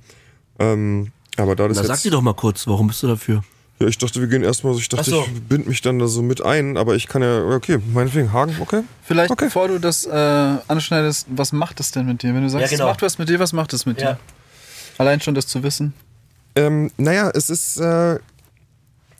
Ähm, aber da das Na, jetzt sag dir doch mal kurz, warum bist du dafür? ja, ich dachte, wir gehen erstmal, ich dachte, Ach so. ich bind mich dann da so mit ein, aber ich kann ja, okay, meinetwegen, Hagen, okay. Vielleicht, Okay. bevor du das äh, anschneidest, was macht das denn mit dir? Wenn du sagst, Ja, genau. es macht was mit dir, was macht es mit Ja. dir? Allein schon das zu wissen. Ähm, naja, es ist, äh,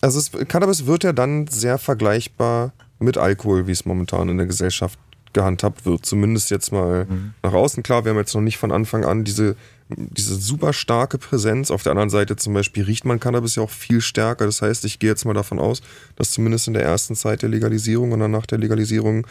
also es, Cannabis wird ja dann sehr vergleichbar mit Alkohol, wie es momentan in der Gesellschaft gehandhabt wird. Zumindest jetzt mal nach außen. Klar, wir haben jetzt noch nicht von Anfang an diese, diese super starke Präsenz. Auf der anderen Seite zum Beispiel riecht man Cannabis ja auch viel stärker. Das heißt, ich gehe jetzt mal davon aus, dass zumindest in der ersten Zeit der Legalisierung und dann nach der Legalisierung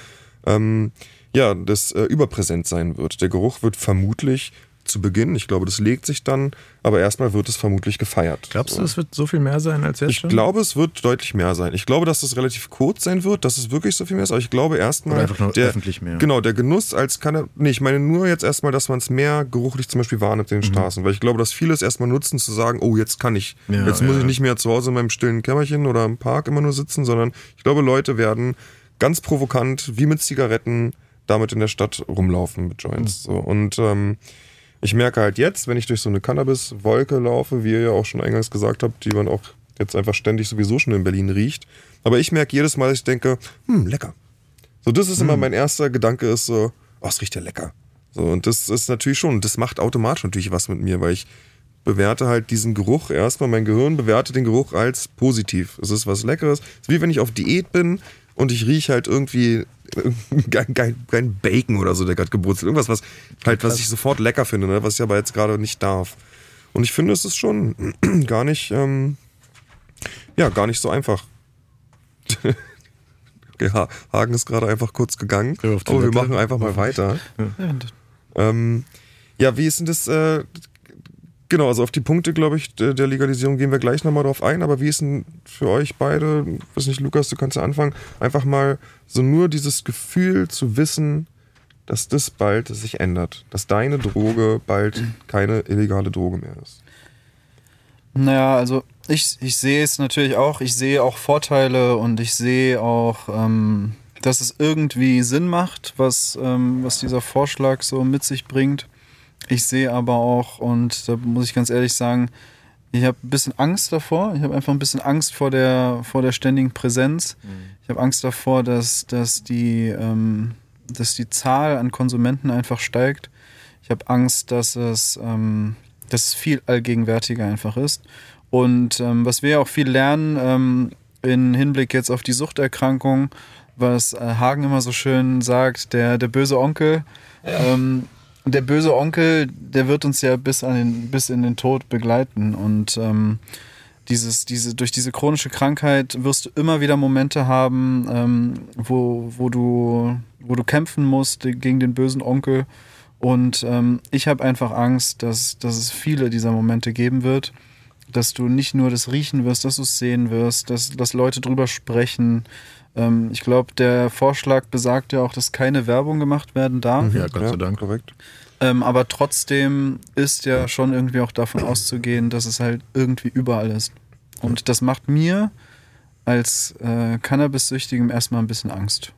ähm, ja, das äh, überpräsent sein wird. Der Geruch wird vermutlich zu Beginn, ich glaube, das legt sich dann, aber erstmal wird es vermutlich gefeiert. Glaubst So. du, es wird so viel mehr sein als jetzt Ich schon? glaube, es wird deutlich mehr sein. Ich glaube, dass es relativ kurz sein wird, dass es wirklich so viel mehr ist. Aber ich glaube erstmal. Oder einfach nur der, öffentlich mehr. Genau, der Genuss als kann er. Nee, ich meine nur jetzt erstmal, dass man es mehr geruchlich zum Beispiel wahrnimmt Mhm. in den Straßen. Weil ich glaube, dass viele es erstmal nutzen, zu sagen, oh, jetzt kann ich. Ja, jetzt muss ja. ich nicht mehr zu Hause in meinem stillen Kämmerchen oder im Park immer nur sitzen, sondern ich glaube, Leute werden ganz provokant, wie mit Zigaretten, damit in der Stadt rumlaufen mit Joints. Mhm. So. Und ähm, ich merke halt jetzt, wenn ich durch so eine Cannabis-Wolke laufe, wie ihr ja auch schon eingangs gesagt habt, die man auch jetzt einfach ständig sowieso schon in Berlin riecht. Aber ich merke jedes Mal, dass ich denke, hm, lecker. So, das ist immer mein erster Gedanke, ist so, oh, es riecht ja lecker. So, und das ist natürlich schon, das macht automatisch natürlich was mit mir, weil ich bewerte halt diesen Geruch erstmal, mein Gehirn bewertet den Geruch als positiv. Es ist was Leckeres. Es ist wie wenn ich auf Diät bin und ich rieche halt irgendwie kein, kein, Bacon oder so, der gerade gebrutzelt. Irgendwas, was halt, was ich sofort lecker finde, ne? was ich aber jetzt gerade nicht darf. Und ich finde, es ist schon gar nicht, ähm, ja, gar nicht so einfach. Ha- Hagen ist gerade einfach kurz gegangen. Ja, Aber wir machen einfach mal weiter. Ja, Ähm, ja, wie ist denn das? Äh, genau, also auf die Punkte, glaube ich, der Legalisierung gehen wir gleich nochmal drauf ein. Aber wie ist denn für euch beide, weiß nicht, Lukas, du kannst ja anfangen, einfach mal so nur dieses Gefühl zu wissen, dass das bald sich ändert. Dass deine Droge bald keine illegale Droge mehr ist. Naja, also ich, ich sehe es natürlich auch. Ich sehe auch Vorteile und ich sehe auch, ähm, dass es irgendwie Sinn macht, was, ähm, was dieser Vorschlag so mit sich bringt. Ich sehe aber auch, und da muss ich ganz ehrlich sagen, ich habe ein bisschen Angst davor. Ich habe einfach ein bisschen Angst vor der, vor der ständigen Präsenz. Ich habe Angst davor, dass, dass, die, ähm, dass die Zahl an Konsumenten einfach steigt. Ich habe Angst, dass es, ähm, dass es viel allgegenwärtiger einfach ist. Und ähm, was wir auch viel lernen ähm, in Hinblick jetzt auf die Suchterkrankung, was äh, Hagen immer so schön sagt, der, der böse Onkel. Ähm, der böse Onkel, der wird uns ja bis, an den, bis in den Tod begleiten. Und ähm, dieses, diese, durch diese chronische Krankheit wirst du immer wieder Momente haben, ähm, wo, wo, du, wo du kämpfen musst gegen den bösen Onkel. Und ähm, ich habe einfach Angst, dass, dass es viele dieser Momente geben wird. Dass du nicht nur das riechen wirst, dass du es sehen wirst, dass, dass Leute drüber sprechen. Ähm, ich glaube, der Vorschlag besagt ja auch, dass keine Werbung gemacht werden darf. Ja, Gott sei Dank. Korrekt. Ähm, aber trotzdem ist ja schon irgendwie auch davon auszugehen, dass es halt irgendwie überall ist. Und das macht mir als äh, Cannabis-Süchtigem erstmal ein bisschen Angst.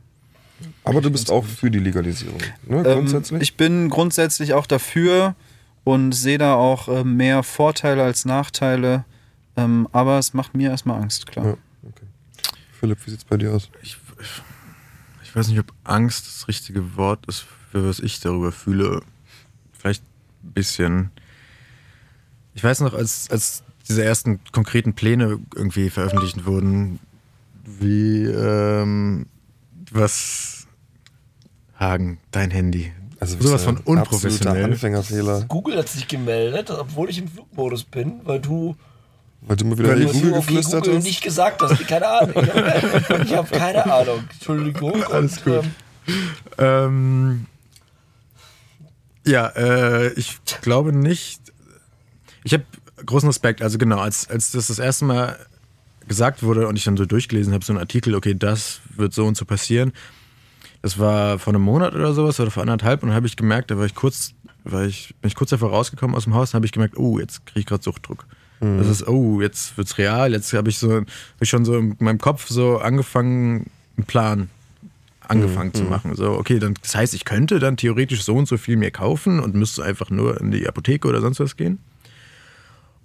Aber du bist auch für die Legalisierung, ne? Ähm, Grundsätzlich? ich bin grundsätzlich auch dafür und sehe da auch äh, mehr Vorteile als Nachteile. Ähm, aber es macht mir erstmal Angst, klar. Ja. okay. Philipp, wie sieht's bei dir aus? Ich, ich weiß nicht, ob Angst das richtige Wort ist, für was ich darüber fühle. Vielleicht ein bisschen. Ich weiß noch, als, als diese ersten konkreten Pläne irgendwie veröffentlicht wurden, wie ähm, was Hagen, dein Handy. Also Sowas von unprofessionell. Anfängerfehler, Google hat sich gemeldet, obwohl ich im Flugmodus bin, weil du weil du mal wieder Weil Google geflüstert Google hast. nicht gesagt hast. Keine Ahnung. Ich habe ich hab keine Ahnung. Entschuldigung. Alles Und, gut. ähm, Ähm, ja, äh, ich glaube nicht. Ich habe großen Respekt. Also genau, als, als das das erste Mal gesagt wurde und ich dann so durchgelesen habe, so einen Artikel, okay, das wird so und so passieren. Das war vor einem Monat oder sowas oder vor anderthalb und dann habe ich gemerkt, da war ich kurz, war ich, bin ich kurz davor rausgekommen aus dem Haus und habe ich gemerkt, oh, jetzt kriege ich gerade Suchtdruck. Das ist, oh, jetzt wird's real, jetzt habe ich so, hab ich schon so in meinem Kopf so angefangen, einen Plan angefangen zu machen. So, okay, dann, das heißt, ich könnte dann theoretisch so und so viel mir kaufen und müsste einfach nur in die Apotheke oder sonst was gehen.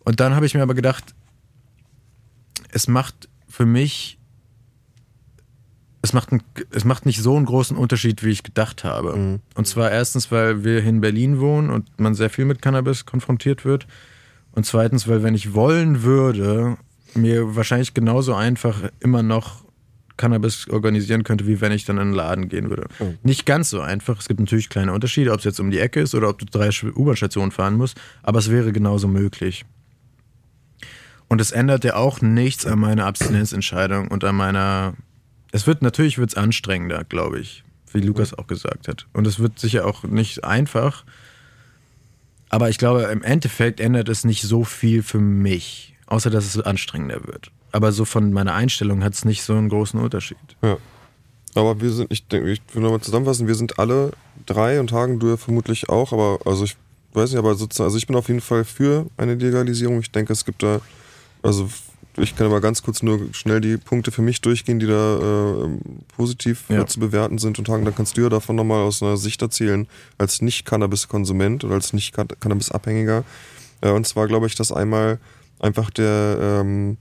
Und dann habe ich mir aber gedacht, es macht für mich, es macht, ein, es macht nicht so einen großen Unterschied, wie ich gedacht habe. Und zwar erstens, weil wir hier in Berlin wohnen und man sehr viel mit Cannabis konfrontiert wird. Und zweitens, weil wenn ich wollen würde, mir wahrscheinlich genauso einfach immer noch Cannabis organisieren könnte, wie wenn ich dann in einen Laden gehen würde. Nicht ganz so einfach. Es gibt natürlich kleine Unterschiede, ob es jetzt um die Ecke ist oder ob du drei U-Bahn-Stationen fahren musst, aber es wäre genauso möglich. Und es ändert ja auch nichts an meiner Abstinenzentscheidung und an meiner. Es wird natürlich wird's anstrengender, glaube ich, wie Lukas auch gesagt hat. Und es wird sicher auch nicht einfach. Aber ich glaube, im Endeffekt ändert es nicht so viel für mich, außer dass es anstrengender wird. Aber so von meiner Einstellung hat es nicht so einen großen Unterschied. Ja. Aber wir sind, ich denke, ich will nochmal zusammenfassen, wir sind alle drei und Hagen, du ja vermutlich auch, aber also ich weiß nicht, aber sozusagen, also ich bin auf jeden Fall für eine Legalisierung. Ich denke, es gibt da, also ich kann aber ganz kurz nur schnell die Punkte für mich durchgehen, die da äh, positiv Ja. zu bewerten sind und Hagen, dann kannst du ja davon nochmal aus einer Sicht erzählen, als Nicht-Cannabis-Konsument oder als Nicht-Cannabis-Abhängiger. Äh, und zwar glaube ich, dass einmal einfach der, ähm,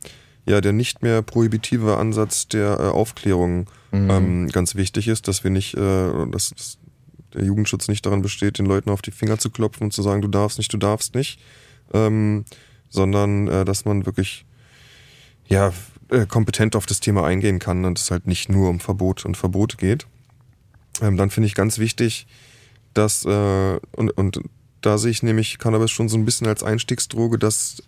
ja, der nicht mehr prohibitive Ansatz der äh, Aufklärung ähm, ganz wichtig ist, dass wir nicht, äh, dass, dass der Jugendschutz nicht daran besteht, den Leuten auf die Finger zu klopfen und zu sagen, du darfst nicht, du darfst nicht, ähm, sondern äh, dass man wirklich ja, äh, kompetent auf das Thema eingehen kann und es halt nicht nur um Verbot und Verbote geht. Ähm, dann finde ich ganz wichtig, dass, äh, und, und da sehe ich nämlich Cannabis schon so ein bisschen als Einstiegsdroge, dass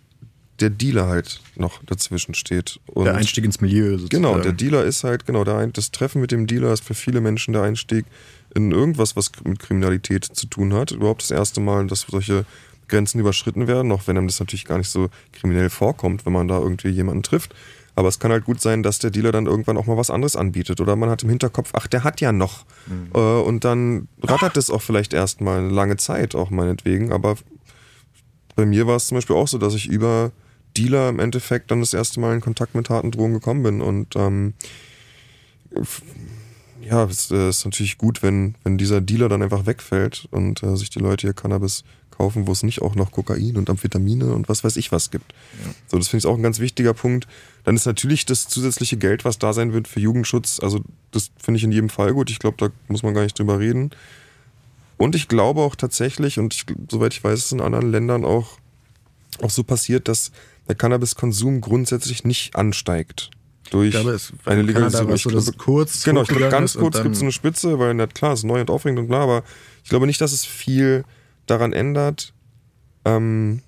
der Dealer halt noch dazwischen steht. Und der Einstieg ins Milieu sozusagen. Genau, der Dealer ist halt, genau, der ein, das Treffen mit dem Dealer ist für viele Menschen der Einstieg in irgendwas, was mit Kriminalität zu tun hat. Überhaupt das erste Mal, dass solche Grenzen überschritten werden, auch wenn einem das natürlich gar nicht so kriminell vorkommt, wenn man da irgendwie jemanden trifft. Aber es kann halt gut sein, dass der Dealer dann irgendwann auch mal was anderes anbietet. Oder man hat im Hinterkopf, ach, der hat ja noch. Äh, und dann rattert es auch vielleicht erstmal eine lange Zeit, auch meinetwegen. Aber bei mir war es zum Beispiel auch so, dass ich über Dealer im Endeffekt dann das erste Mal in Kontakt mit harten Drogen gekommen bin. Und ähm, ja, es äh, ist natürlich gut, wenn, wenn dieser Dealer dann einfach wegfällt und äh, sich die Leute hier Cannabis kaufen, wo es nicht auch noch Kokain und Amphetamine und was weiß ich was gibt. So, das finde ich auch ein ganz wichtiger Punkt. Dann ist natürlich das zusätzliche Geld, was da sein wird für Jugendschutz, also das finde ich in jedem Fall gut. Ich glaube, da muss man gar nicht drüber reden. Und ich glaube auch tatsächlich, und ich, soweit ich weiß, ist es in anderen Ländern auch, auch so passiert, dass der Cannabiskonsum grundsätzlich nicht ansteigt. Durch glaube, es eine Legalisierung. Ich so, glaube, kurz Genau, ich glaube, ganz kurz gibt es eine Spitze, weil na klar, es ist neu und aufregend und bla, aber ich glaube nicht, dass es viel daran ändert. Ähm,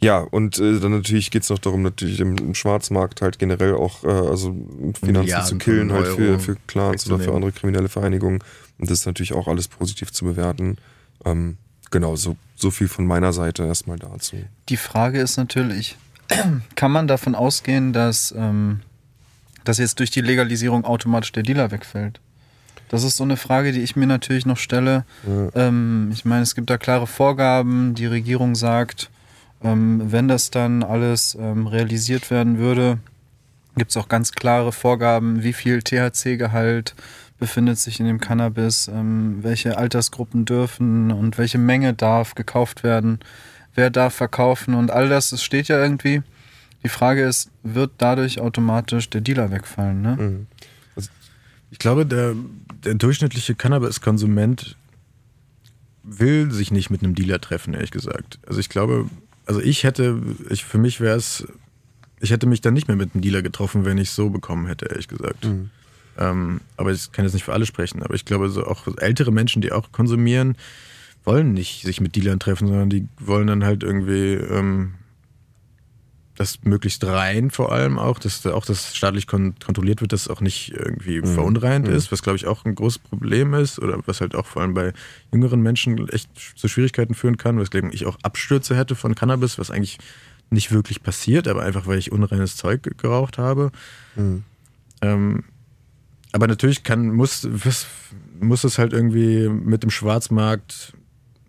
ja, und äh, dann natürlich geht es noch darum, natürlich im, im Schwarzmarkt halt generell auch äh, also Finanzen Milliarden zu killen, halt für, für Clans oder für andere kriminelle Vereinigungen. Und das ist natürlich auch alles positiv zu bewerten. Ähm, genau, so, so viel von meiner Seite erstmal dazu. Die Frage ist natürlich, kann man davon ausgehen, dass, ähm, dass jetzt durch die Legalisierung automatisch der Dealer wegfällt? Das ist so eine Frage, die ich mir natürlich noch stelle. Ähm, ich meine, es gibt da klare Vorgaben. Die Regierung sagt, ähm, wenn das dann alles ähm, realisiert werden würde, gibt es auch ganz klare Vorgaben, wie viel THC-Gehalt befindet sich in dem Cannabis, ähm, welche Altersgruppen dürfen und welche Menge darf gekauft werden, wer darf verkaufen und all das, das steht ja irgendwie. Die Frage ist, wird dadurch automatisch der Dealer wegfallen? Ne? Mhm. Ich glaube, der, der durchschnittliche Cannabis-Konsument will sich nicht mit einem Dealer treffen, ehrlich gesagt. Also ich glaube, also ich hätte, ich, für mich wäre es, ich hätte mich dann nicht mehr mit einem Dealer getroffen, wenn ich so bekommen hätte, ehrlich gesagt. Mhm. Ähm, aber ich kann jetzt nicht für alle sprechen, aber ich glaube, so auch ältere Menschen, die auch konsumieren, wollen nicht sich mit Dealern treffen, sondern die wollen dann halt irgendwie ähm, das möglichst rein vor allem auch, dass da auch das staatlich kon kontrolliert wird, dass es auch nicht irgendwie verunreint ist, was glaube ich auch ein großes Problem ist oder was halt auch vor allem bei jüngeren Menschen echt zu Schwierigkeiten führen kann, weswegen ich auch Abstürze hätte von Cannabis, was eigentlich nicht wirklich passiert, aber einfach weil ich unreines Zeug ge- geraucht habe. Ähm, aber natürlich kann, muss, muss es halt irgendwie mit dem Schwarzmarkt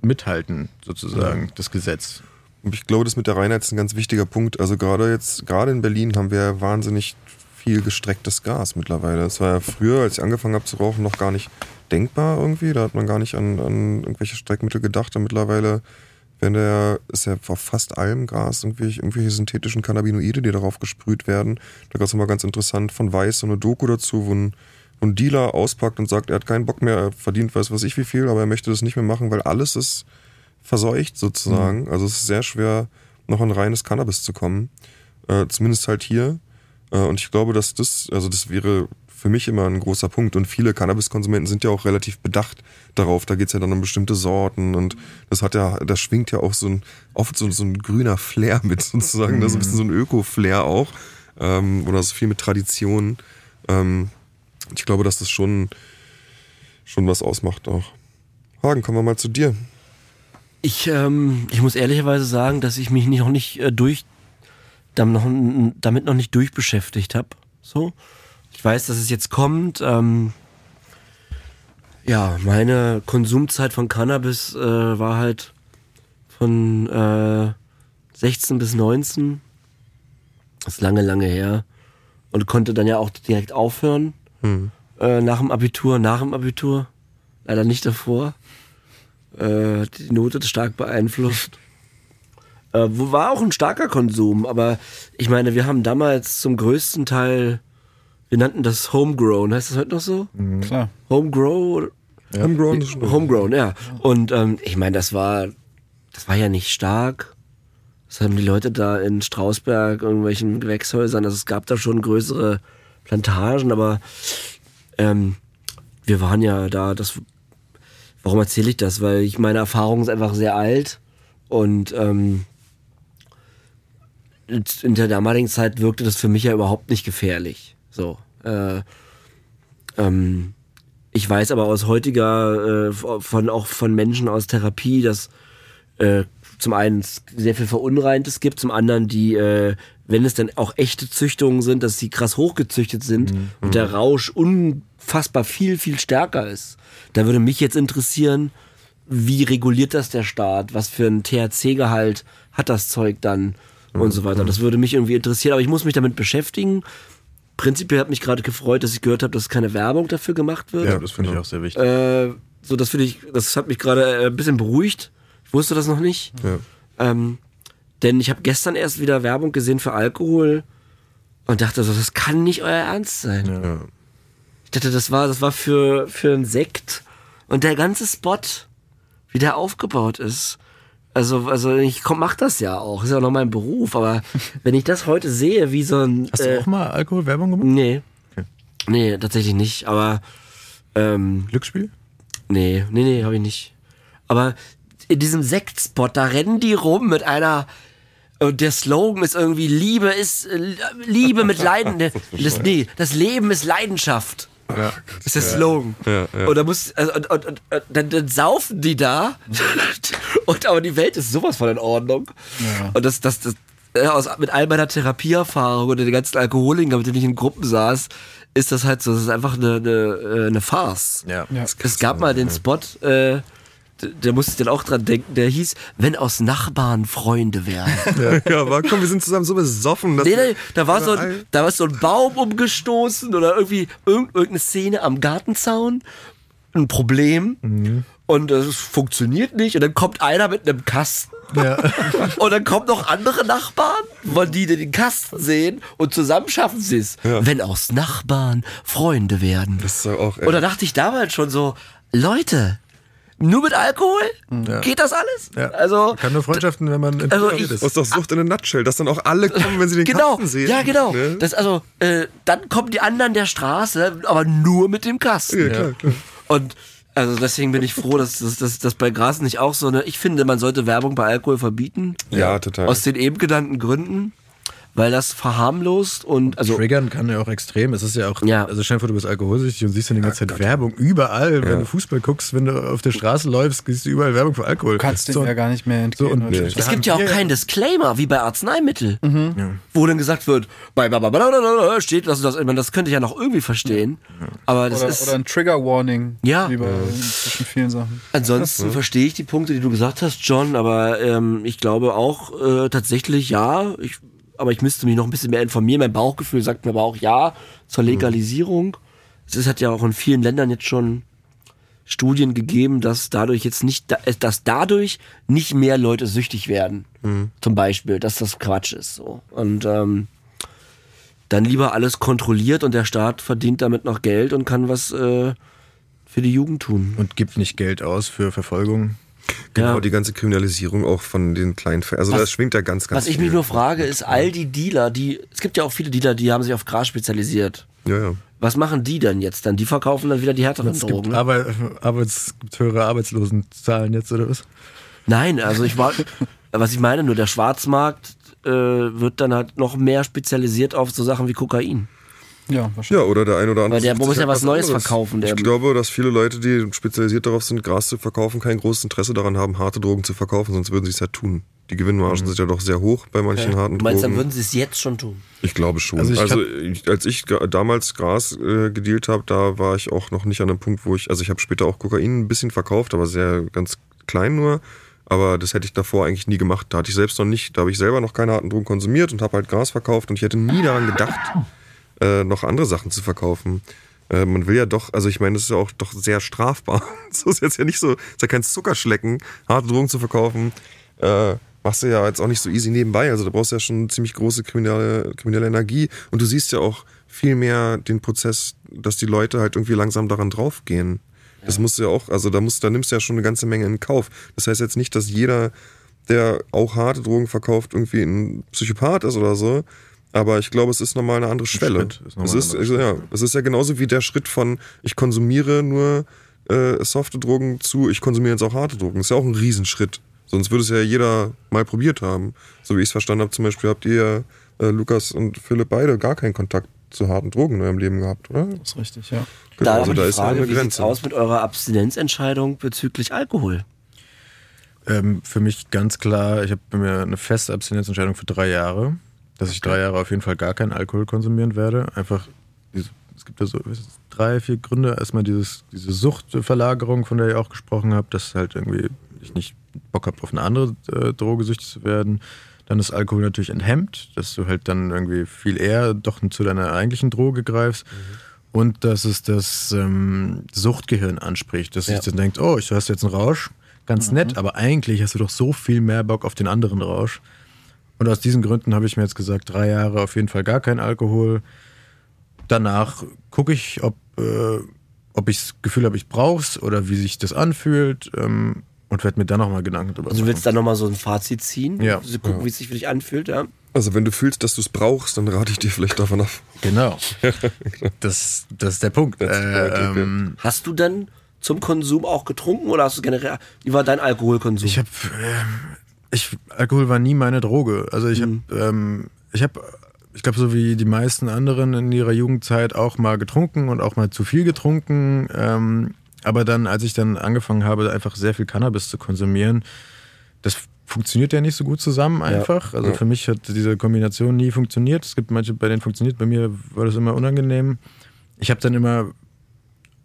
mithalten, sozusagen, das Gesetz. Und ich glaube, das mit der Reinheit ist ein ganz wichtiger Punkt. Also gerade jetzt, gerade in Berlin haben wir ja wahnsinnig viel gestrecktes Gas mittlerweile. Das war ja früher, als ich angefangen habe zu rauchen, noch gar nicht denkbar irgendwie. Da hat man gar nicht an, an irgendwelche Streckmittel gedacht. Und mittlerweile wenn der, ist ja auf fast allem Gras irgendwelche, irgendwelche synthetischen Cannabinoide, die darauf gesprüht werden. Da gab es mal ganz interessant von Weiß so eine Doku dazu, wo ein, wo ein Dealer auspackt und sagt, er hat keinen Bock mehr, er verdient weiß was ich wie viel, aber er möchte das nicht mehr machen, weil alles ist verseucht sozusagen. Also es ist sehr schwer, noch an reines Cannabis zu kommen. Äh, zumindest halt hier. Äh, und ich glaube, dass das, also das wäre für mich immer ein großer Punkt. Und viele Cannabiskonsumenten sind ja auch relativ bedacht darauf. Da geht's ja dann um bestimmte Sorten und das hat ja, da schwingt ja auch so ein, oft so, so ein grüner Flair mit sozusagen. Das ist ein bisschen so ein Öko-Flair auch. Ähm, oder so viel mit Tradition. Ähm, ich glaube, dass das schon, schon was ausmacht auch. Hagen, kommen wir mal zu dir. Ich, ähm, ich muss ehrlicherweise sagen, dass ich mich noch nicht äh, durch, damit noch nicht durchbeschäftigt habe. So. Ich weiß, dass es jetzt kommt. Ähm, ja, meine Konsumzeit von Cannabis äh, war halt von äh, 16 bis 19. Das ist lange, lange her. Und konnte dann ja auch direkt aufhören. Äh, nach dem Abitur, nach dem Abitur. Leider nicht davor. Äh, die Note ist stark beeinflusst. Äh, wo war auch ein starker Konsum, aber ich meine, wir haben damals zum größten Teil, wir nannten das Homegrown, heißt das heute noch so? Klar. Homegrown? Homegrown ist schon Homegrown, ja. Und ähm, ich meine, das war, das war ja nicht stark. Das haben die Leute da in Strausberg, irgendwelchen Gewächshäusern, also es gab da schon größere Plantagen, aber ähm, wir waren ja da, das, warum erzähle ich das? Weil ich meine Erfahrung ist einfach sehr alt und ähm, in der damaligen Zeit wirkte das für mich ja überhaupt nicht gefährlich. So. Äh, ähm, ich weiß aber aus heutiger, äh, von auch von Menschen aus Therapie, dass äh, zum einen sehr viel Verunreintes gibt, zum anderen die, äh, wenn es dann auch echte Züchtungen sind, dass sie krass hochgezüchtet sind und der Rausch unfassbar viel, viel stärker ist. Da würde mich jetzt interessieren, wie reguliert das der Staat? Was für ein THC-Gehalt hat das Zeug dann? Und so weiter. Das würde mich irgendwie interessieren, aber ich muss mich damit beschäftigen. Prinzipiell hat mich gerade gefreut, dass ich gehört habe, dass keine Werbung dafür gemacht wird. Ja, das finde ich auch sehr wichtig. Äh, so, das finde ich, das hat mich gerade äh, ein bisschen beruhigt. Ich wusste das noch nicht. Ja. Ähm, denn ich habe gestern erst wieder Werbung gesehen für Alkohol und dachte so, das kann nicht euer Ernst sein. Ja. Ich dachte, das war, das war für, für einen Sekt. Und der ganze Spot, wie der aufgebaut ist. Also, also ich komm, mach das ja auch. Ist ja auch noch mein Beruf. Aber wenn ich das heute sehe, wie so ein. Hast du auch mal Alkoholwerbung gemacht? Nee. Okay. Nee, tatsächlich nicht. Aber ähm, Glücksspiel? Nee, nee, nee, habe ich nicht. Aber in diesem Sektspot, da rennen die rum mit einer. Und der Slogan ist irgendwie Liebe ist äh, Liebe mit Leiden. Das, nee, das Leben ist Leidenschaft. Ja. ist der Slogan. Ja, ja. Und da muss also, und, und, und, dann, dann saufen die da. und aber die Welt ist sowas von in Ordnung. Und das, das, das äh, aus, mit all meiner Therapieerfahrung und den ganzen Alkoholikern, mit denen ich in Gruppen saß, ist das halt so, das ist einfach eine, eine, äh, eine Farce. Ja. Ja. Es gab mal den Spot, äh, der musste ich dann auch dran denken, der hieß, wenn aus Nachbarn Freunde werden. Ja, aber komm, wir sind zusammen so besoffen. Dass Nee, nee, da war, so ein, da war so ein Baum umgestoßen oder irgendwie irgend, irgendeine Szene am Gartenzaun. Ein Problem. Mhm. Und es funktioniert nicht. Und dann kommt einer mit einem Kasten. Ja. Und dann kommen noch andere Nachbarn, wollen die den Kasten sehen und zusammen schaffen sie es. Wenn aus Nachbarn Freunde werden. Das ist doch auch, ey. Und da dachte ich damals schon so, Leute, nur mit Alkohol? Geht das alles? Ja. Also, Kann nur Freundschaften, wenn man Also ich- Das ist doch Sucht in a Nutshell, dass dann auch alle kommen, wenn sie den genau, Kasten sehen. ja genau. Ne? Das also, äh, dann kommen die anderen der Straße, aber nur mit dem Kasten. Ja, klar, klar. Und also deswegen bin ich froh, dass das bei Gras nicht auch so eine. Ich finde, man sollte Werbung bei Alkohol verbieten. Ja, total. Aus den eben genannten Gründen, weil das verharmlost und also Triggern kann ja auch extrem. Es ist ja auch, Ja. also stell dir vor, du bist alkoholsüchtig und siehst dann die ganze Zeit Werbung überall. Wenn du Fußball guckst, wenn du auf der Straße läufst, siehst du überall Werbung für Alkohol. Du kannst dem So, ja gar nicht mehr entgehen. so, und-? Nee. es gibt ja auch keinen Disclaimer wie bei Arzneimittel, wo dann gesagt wird, bei steht das und das. Ich meine, das könnte ich ja noch irgendwie verstehen, aber das Oder, ist oder ein Trigger Warning. Ja. Wie bei zwischen vielen Sachen. Ansonsten verstehe ich die Punkte, die du gesagt hast, John, aber ähm, ich glaube auch äh, tatsächlich ja. Ich, aber ich müsste mich noch ein bisschen mehr informieren. Mein Bauchgefühl sagt mir aber auch ja zur Legalisierung. Es hat ja auch in vielen Ländern jetzt schon Studien gegeben, dass dadurch jetzt nicht, äh, dass dadurch nicht mehr Leute süchtig werden. Zum Beispiel, dass das Quatsch ist. So. Und ähm, dann lieber alles kontrolliert und der Staat verdient damit noch Geld und kann was äh, für die Jugend tun. Und gibt nicht Geld aus für Verfolgung. Genau, Ja. die ganze Kriminalisierung auch von den kleinen Ver Also Was- das schwingt ja ganz, ganz Was ich mich nur frage, ist, all die Dealer, die, es gibt ja auch viele Dealer, die haben sich auf Gras spezialisiert. Ja, ja. Was machen die denn jetzt dann? Die verkaufen dann wieder die härteren Es gibt, Drogen. Arbeit, Arbeits, es gibt höhere Arbeitslosenzahlen jetzt, oder was? Nein, also ich war, was ich meine, nur der Schwarzmarkt äh, wird dann halt noch mehr spezialisiert auf so Sachen wie Kokain. Ja, wahrscheinlich. Ja, oder der ein oder andere. Weil der muss ja halt was Neues anderes. verkaufen, der- ich glaube, dass viele Leute, die spezialisiert darauf sind, Gras zu verkaufen, kein großes Interesse daran haben, harte Drogen zu verkaufen, sonst würden sie es ja tun. Die Gewinnmargen sind ja doch sehr hoch bei manchen harten Du meinst, dann Drogen. würden sie es jetzt schon tun? Ich glaube schon. Also Also, ich ich als ich damals Gras äh, gedealt habe, da war ich auch noch nicht an dem Punkt, wo ich, also ich habe später auch Kokain ein bisschen verkauft, aber sehr ganz klein nur. Aber das hätte ich davor eigentlich nie gemacht. Da hatte ich selbst noch nicht, da habe ich selber noch keine harten Drogen konsumiert und habe halt Gras verkauft und ich hätte nie daran gedacht, äh, noch andere Sachen zu verkaufen. Äh, man will ja doch, also ich meine, das ist ja auch doch sehr strafbar. So ist jetzt ja nicht so, ist ja kein Zuckerschlecken, harte Drogen zu verkaufen. Äh, machst du ja jetzt auch nicht so easy nebenbei. Also da brauchst du ja schon ziemlich große kriminelle, kriminelle Energie. Und du siehst ja auch viel mehr den Prozess, dass die Leute halt irgendwie langsam daran draufgehen. Das musst du ja auch, also da musst, da nimmst du ja schon eine ganze Menge in Kauf. Das heißt jetzt nicht, dass jeder, der auch harte Drogen verkauft, irgendwie ein Psychopath ist oder so. Aber ich glaube, es ist nochmal eine andere Schwelle. Ist es, ist, anderer ja, es ist ja genauso wie der Schritt von, ich konsumiere nur äh, softe Drogen zu, ich konsumiere jetzt auch harte Drogen. Das ist ja auch ein Riesenschritt. Sonst würde es ja jeder mal probiert haben. So wie ich es verstanden habe, zum Beispiel habt ihr, äh, Lukas und Philipp, beide gar keinen Kontakt zu harten Drogen in eurem Leben gehabt, oder? Das ist richtig, ja. Genau, da also aber da die ist ja Frage, eine wie sieht's Grenze. aus mit eurer Abstinenzentscheidung bezüglich Alkohol? Ähm, für mich ganz klar, ich habe mir eine feste Abstinenzentscheidung für drei Jahre, dass ich drei Jahre auf jeden Fall gar keinen Alkohol konsumieren werde. Einfach, es gibt da so drei, vier Gründe. Erstmal dieses, diese Suchtverlagerung, von der ihr auch gesprochen habt, dass halt irgendwie ich nicht Bock habe, auf eine andere äh, Droge süchtig zu werden. Dann ist Alkohol natürlich enthemmt, dass du halt dann irgendwie viel eher doch zu deiner eigentlichen Droge greifst. Und dass es das ähm, Suchtgehirn anspricht, dass Ja. sich dann denkt, oh, ich hast jetzt einen Rausch, ganz nett, aber eigentlich hast du doch so viel mehr Bock auf den anderen Rausch. Und aus diesen Gründen habe ich mir jetzt gesagt, drei Jahre auf jeden Fall gar kein Alkohol. Danach gucke ich, ob, äh, ob ich das Gefühl habe, ich brauche es oder wie sich das anfühlt ähm, und werde mir dann nochmal Gedanken drüber Also du willst da nochmal so ein Fazit ziehen? Ja. Also gucken, wie es sich für dich anfühlt, ja? Also wenn du fühlst, dass du es brauchst, dann rate ich dir vielleicht davon ab. Genau. Das, das ist der Punkt. Äh, ähm, Hast du dann zum Konsum auch getrunken oder hast du generell, wie war dein Alkoholkonsum? Ich habe, ähm, ich, Alkohol war nie meine Droge. Also ich habe, ähm, ich habe, ich glaube, so wie die meisten anderen in ihrer Jugendzeit auch mal getrunken und auch mal zu viel getrunken. Ähm, aber dann, als ich dann angefangen habe, einfach sehr viel Cannabis zu konsumieren, das funktioniert ja nicht so gut zusammen einfach. Also für mich hat diese Kombination nie funktioniert. Es gibt manche, bei denen funktioniert, bei mir war das immer unangenehm. Ich habe dann immer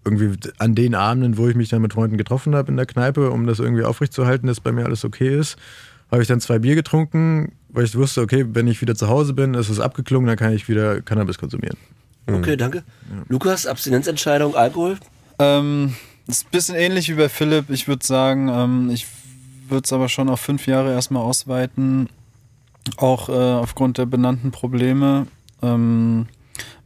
irgendwie an den Abenden, wo ich mich dann mit Freunden getroffen habe in der Kneipe, um das irgendwie aufrechtzuerhalten, dass bei mir alles okay ist, habe ich dann zwei Bier getrunken, weil ich wusste, okay, wenn ich wieder zu Hause bin, ist es abgeklungen, dann kann ich wieder Cannabis konsumieren. Okay, danke. Lukas, Abstinenzentscheidung, Alkohol? Ähm, das ist ein bisschen ähnlich wie bei Philipp. Ich würde sagen, ähm, ich würde es aber schon auf fünf Jahre erstmal ausweiten. Auch äh, aufgrund der benannten Probleme. Ähm,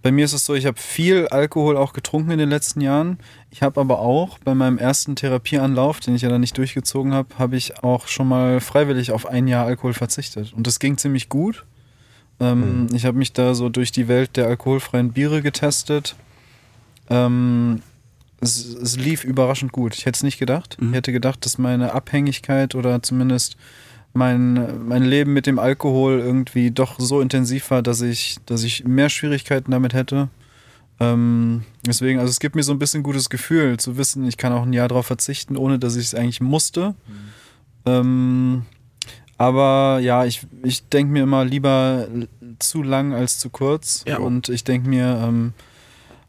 bei mir ist es so, ich habe viel Alkohol auch getrunken in den letzten Jahren. Ich habe aber auch bei meinem ersten Therapieanlauf, den ich ja dann nicht durchgezogen habe, habe ich auch schon mal freiwillig auf ein Jahr Alkohol verzichtet. Und das ging ziemlich gut. Ähm, Ich habe mich da so durch die Welt der alkoholfreien Biere getestet. Ähm, es, es lief überraschend gut. Ich hätte es nicht gedacht. Ich hätte gedacht, dass meine Abhängigkeit oder zumindest mein, mein Leben mit dem Alkohol irgendwie doch so intensiv war, dass ich, dass ich mehr Schwierigkeiten damit hätte. Ähm, deswegen, also es gibt mir so ein bisschen gutes Gefühl zu wissen, ich kann auch ein Jahr darauf verzichten, ohne dass ich es eigentlich musste. Ähm, aber ja, ich, ich denke mir immer lieber zu lang als zu kurz. Ja. Und ich denke mir, ähm,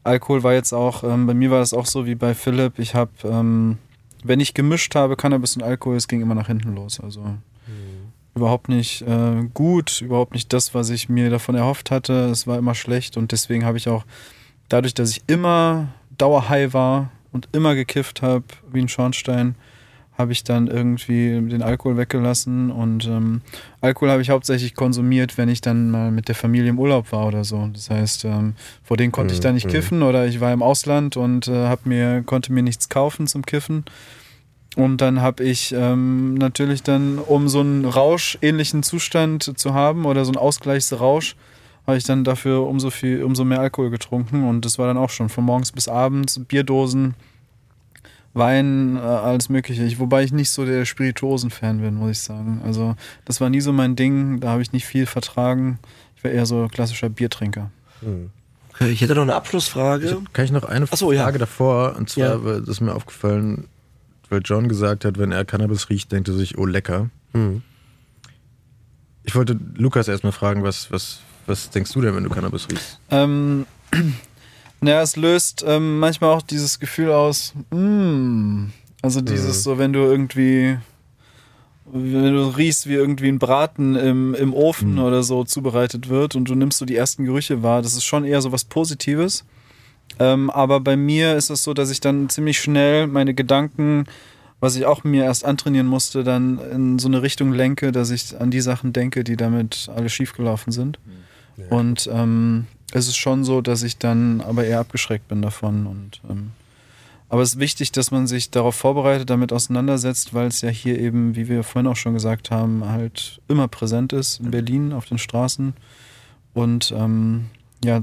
Alkohol war jetzt auch, ähm, bei mir war das auch so wie bei Philipp. Ich habe, ähm, wenn ich gemischt habe, Cannabis und Alkohol, es ging immer nach hinten los. Also überhaupt nicht äh, gut, überhaupt nicht das, was ich mir davon erhofft hatte. Es war immer schlecht und deswegen habe ich auch, dadurch, dass ich immer dauerhigh war und immer gekifft habe, wie ein Schornstein, habe ich dann irgendwie den Alkohol weggelassen und ähm, Alkohol habe ich hauptsächlich konsumiert, wenn ich dann mal mit der Familie im Urlaub war oder so. Das heißt, ähm, vor denen konnte ich da nicht kiffen oder ich war im Ausland und äh, mir, konnte mir nichts kaufen zum Kiffen. Und dann habe ich ähm, natürlich dann, um so einen rauschähnlichen Zustand zu haben oder so einen Ausgleichsrausch, habe ich dann dafür umso viel, umso mehr Alkohol getrunken. Und das war dann auch schon von morgens bis abends, Bierdosen, Wein, äh, alles Mögliche. Ich, wobei ich nicht so der Spirituosen-Fan bin, muss ich sagen. Also das war nie so mein Ding, da habe ich nicht viel vertragen. Ich war eher so klassischer Biertrinker. Okay, ich hätte noch eine Abschlussfrage. Kann ich noch eine Ach so, ja. Frage davor? Und zwar, Ja. weil das ist mir aufgefallen, weil John gesagt hat, wenn er Cannabis riecht, denkt er sich, oh lecker. Mhm. Ich wollte Lukas erstmal fragen, was, was, was denkst du denn, wenn du Cannabis riechst? Ähm, naja, es löst ähm, manchmal auch dieses Gefühl aus, mm, also dieses so, wenn du irgendwie, wenn du riechst, wie irgendwie ein Braten im, im Ofen oder so zubereitet wird und du nimmst so die ersten Gerüche wahr, das ist schon eher so was Positives. Ähm, aber bei mir ist es so, dass ich dann ziemlich schnell meine Gedanken, was ich auch mir erst antrainieren musste, dann in so eine Richtung lenke, dass ich an die Sachen denke, die damit alle schiefgelaufen sind. Und ähm, es ist schon so, dass ich dann aber eher abgeschreckt bin davon. Und, ähm, aber es ist wichtig, dass man sich darauf vorbereitet, damit auseinandersetzt, weil es ja hier eben, wie wir vorhin auch schon gesagt haben, halt immer präsent ist in Berlin auf den Straßen. Und ähm, ja,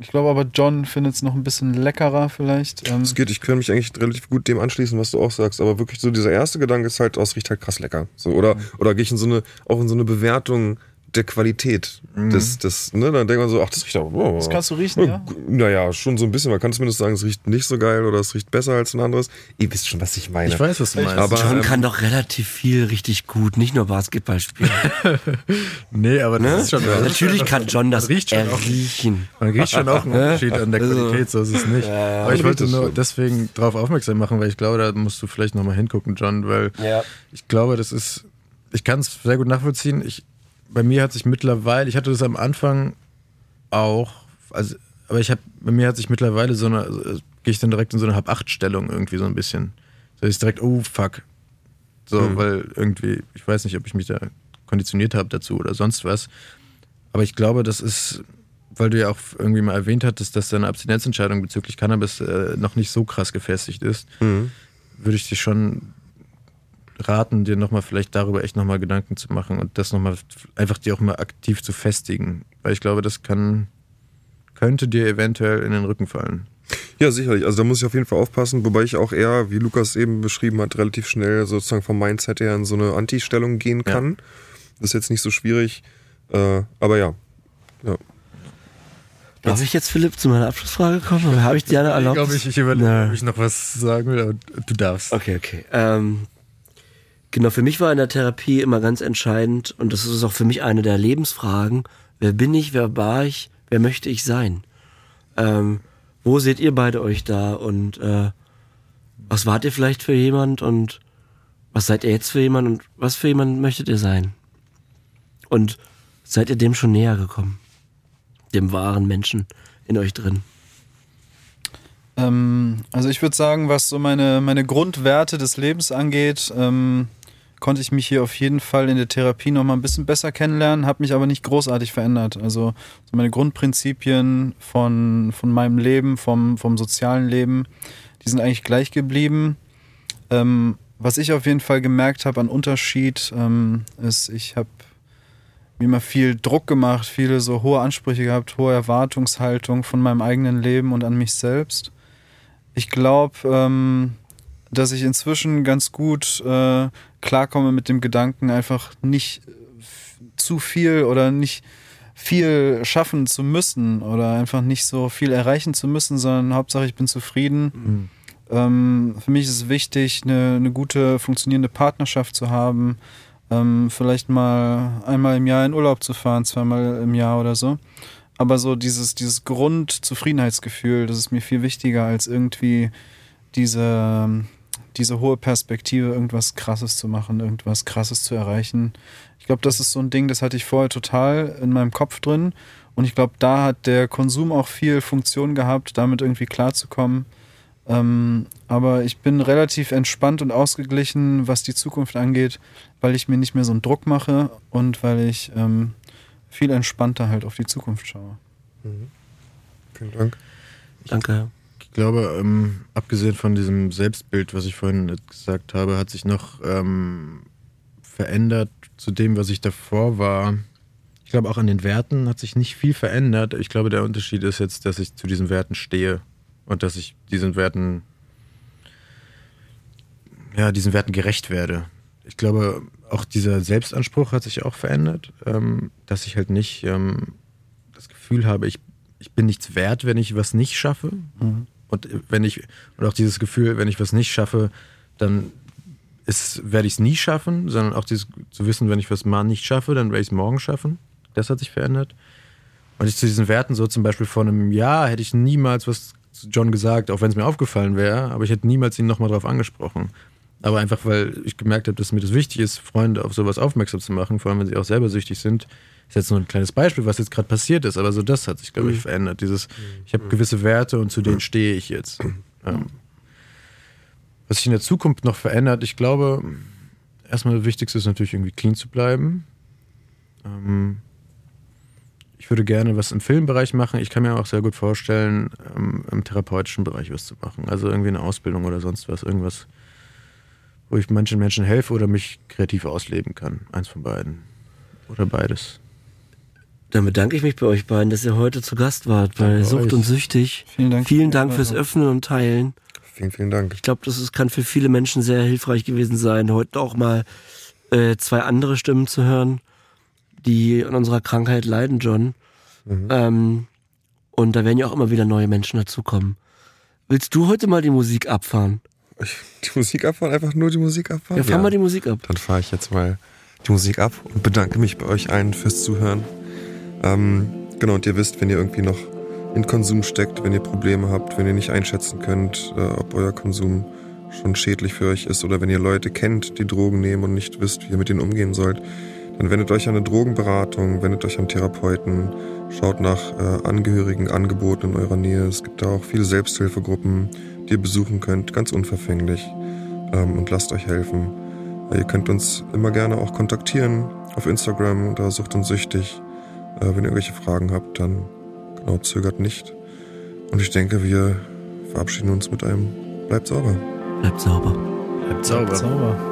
ich glaube aber, John findet es noch ein bisschen leckerer vielleicht. Ähm, Es geht, ich kann mich eigentlich relativ gut dem anschließen, was du auch sagst, aber wirklich so dieser erste Gedanke ist halt, oh, es riecht halt krass lecker. So, oder, oder gehe ich in so eine, auch in so eine Bewertung der Qualität des, des, ne, dann denkt man so, ach, das riecht auch, oh, das kannst du riechen, ja? Naja, schon so ein bisschen. Man kann zumindest sagen, es riecht nicht so geil oder es riecht besser als ein anderes. Ihr wisst schon, was ich meine. Ich weiß, was du meinst. Aber John ähm, kann doch relativ viel richtig gut, nicht nur Basketball spielen. nee, aber das Ne? ist schon Natürlich kann John das riecht schon auch. erriechen. Man riecht schon auch einen Unterschied an der Also, Qualität, so ist es nicht. Aber ich wollte nur schon. deswegen darauf aufmerksam machen, weil ich glaube, da musst du vielleicht nochmal hingucken, John, weil Ja. ich glaube, das ist, ich kann es sehr gut nachvollziehen. Ich, bei mir hat sich mittlerweile, ich hatte das am Anfang auch, also, aber ich habe, bei mir hat sich mittlerweile so eine, also, gehe ich dann direkt in so eine Hab-Acht-Stellung irgendwie so ein bisschen. So ist direkt, oh fuck. So, weil irgendwie, ich weiß nicht, ob ich mich da konditioniert habe dazu oder sonst was. Aber ich glaube, das ist, weil du ja auch irgendwie mal erwähnt hattest, dass deine Abstinenzentscheidung bezüglich Cannabis äh, noch nicht so krass gefestigt ist, würde ich dir schon raten, dir nochmal vielleicht darüber echt nochmal Gedanken zu machen und das nochmal einfach dir auch mal aktiv zu festigen. Weil ich glaube, das kann, könnte dir eventuell in den Rücken fallen. Ja, sicherlich. Also da muss ich auf jeden Fall aufpassen, wobei ich auch eher, wie Lukas eben beschrieben hat, relativ schnell sozusagen vom Mindset her in so eine Anti-Stellung gehen kann. Das ist jetzt nicht so schwierig. Äh, aber ja. ja. Darf ich jetzt, Philipp, zu meiner Abschlussfrage kommen? Oder habe ich dir eine erlaubt? Ich glaube, ich, ich überlege, ob ich noch was sagen will, aber du darfst. Okay, okay. Ähm, genau, für mich war in der Therapie immer ganz entscheidend, und das ist auch für mich eine der Lebensfragen, wer bin ich, wer war ich, wer möchte ich sein? Ähm, wo seht ihr beide euch da und äh, was wart ihr vielleicht für jemand und was seid ihr jetzt für jemand und was für jemand möchtet ihr sein? Und seid ihr dem schon näher gekommen? Dem wahren Menschen in euch drin? Ähm, also ich würde sagen, was so meine, meine Grundwerte des Lebens angeht, ähm, konnte ich mich hier auf jeden Fall in der Therapie noch mal ein bisschen besser kennenlernen, habe mich aber nicht großartig verändert. Also so meine Grundprinzipien von, von meinem Leben, vom, vom sozialen Leben, die sind eigentlich gleich geblieben. Ähm, was ich auf jeden Fall gemerkt habe an Unterschied, ähm, ist, ich habe mir immer viel Druck gemacht, viele so hohe Ansprüche gehabt, hohe Erwartungshaltung von meinem eigenen Leben und an mich selbst. Ich glaube, ähm, dass ich inzwischen ganz gut äh, klarkomme mit dem Gedanken, einfach nicht zu viel oder nicht viel schaffen zu müssen oder einfach nicht so viel erreichen zu müssen, sondern Hauptsache ich bin zufrieden. Mhm. Ähm, für mich ist es wichtig, eine, eine, gute, funktionierende Partnerschaft zu haben, ähm, vielleicht mal einmal im Jahr in Urlaub zu fahren, zweimal im Jahr oder so. Aber so dieses, dieses Grundzufriedenheitsgefühl, das ist mir viel wichtiger als irgendwie diese, diese hohe Perspektive, irgendwas Krasses zu machen, irgendwas Krasses zu erreichen. Ich glaube, das ist so ein Ding, das hatte ich vorher total in meinem Kopf drin. Und ich glaube, da hat der Konsum auch viel Funktion gehabt, damit irgendwie klarzukommen. Ähm, aber ich bin relativ entspannt und ausgeglichen, was die Zukunft angeht, weil ich mir nicht mehr so einen Druck mache und weil ich ähm, viel entspannter halt auf die Zukunft schaue. Mhm. Vielen Dank. Danke. Ich glaube, ähm, abgesehen von diesem Selbstbild, was ich vorhin gesagt habe, hat sich noch ähm, verändert zu dem, was ich davor war. Ich glaube, auch an den Werten hat sich nicht viel verändert. Ich glaube, der Unterschied ist jetzt, dass ich zu diesen Werten stehe und dass ich diesen Werten, ja, diesen Werten gerecht werde. Ich glaube, auch dieser Selbstanspruch hat sich auch verändert, ähm, dass ich halt nicht ähm, das Gefühl habe, ich, ich bin nichts wert, wenn ich was nicht schaffe. Mhm. Und wenn ich, und auch dieses Gefühl, wenn ich was nicht schaffe, dann werde ich es nie schaffen, sondern auch dieses zu wissen, wenn ich was mal nicht schaffe, dann werde ich es morgen schaffen. Das hat sich verändert. Und ich zu diesen Werten, so zum Beispiel vor einem Jahr, hätte ich niemals was zu John gesagt, auch wenn es mir aufgefallen wäre, aber ich hätte niemals ihn nochmal drauf angesprochen. Aber einfach, weil ich gemerkt habe, dass mir das wichtig ist, Freunde auf sowas aufmerksam zu machen, vor allem wenn sie auch selber süchtig sind, ist jetzt nur ein kleines Beispiel, was jetzt gerade passiert ist, aber so das hat sich, glaube ich, mhm. verändert. Dieses, ich habe gewisse Werte und zu denen stehe ich jetzt. Ähm, was sich in der Zukunft noch verändert, ich glaube, erstmal das Wichtigste ist natürlich irgendwie clean zu bleiben. Ähm, ich würde gerne was im Filmbereich machen. Ich kann mir auch sehr gut vorstellen, ähm, im therapeutischen Bereich was zu machen. Also irgendwie eine Ausbildung oder sonst was, irgendwas, wo ich manchen Menschen helfe oder mich kreativ ausleben kann. Eins von beiden. Oder beides. Dann bedanke ich mich bei euch beiden, dass ihr heute zu Gast wart bei Danke Sucht euch. und Süchtig. Vielen Dank. Vielen Dank fürs Öffnen und Teilen. Vielen, vielen Dank. Ich glaube, das ist, kann für viele Menschen sehr hilfreich gewesen sein, heute auch mal äh, zwei andere Stimmen zu hören, die an unserer Krankheit leiden, John. Mhm. Ähm, und da werden ja auch immer wieder neue Menschen dazukommen. Willst du heute mal die Musik abfahren? Die Musik abfahren? Einfach nur die Musik abfahren? Ja, fahr ja. mal die Musik ab. Dann fahre ich jetzt mal die Musik ab und bedanke mich bei euch allen fürs Zuhören. Ähm, genau, und ihr wisst, wenn ihr irgendwie noch in Konsum steckt, wenn ihr Probleme habt, wenn ihr nicht einschätzen könnt, äh, ob euer Konsum schon schädlich für euch ist oder wenn ihr Leute kennt, die Drogen nehmen und nicht wisst, wie ihr mit denen umgehen sollt, dann wendet euch an eine Drogenberatung, wendet euch an Therapeuten, schaut nach äh, Angehörigen, Angeboten in eurer Nähe. Es gibt da auch viele Selbsthilfegruppen, die ihr besuchen könnt, ganz unverfänglich ähm, und lasst euch helfen. Ihr könnt uns immer gerne auch kontaktieren auf Instagram unter Sucht und Süchtig. Äh, wenn ihr irgendwelche Fragen habt, dann genau zögert nicht. Und ich denke, wir verabschieden uns mit einem Bleibt sauber. Bleibt sauber. Bleibt sauber. Bleibt sauber.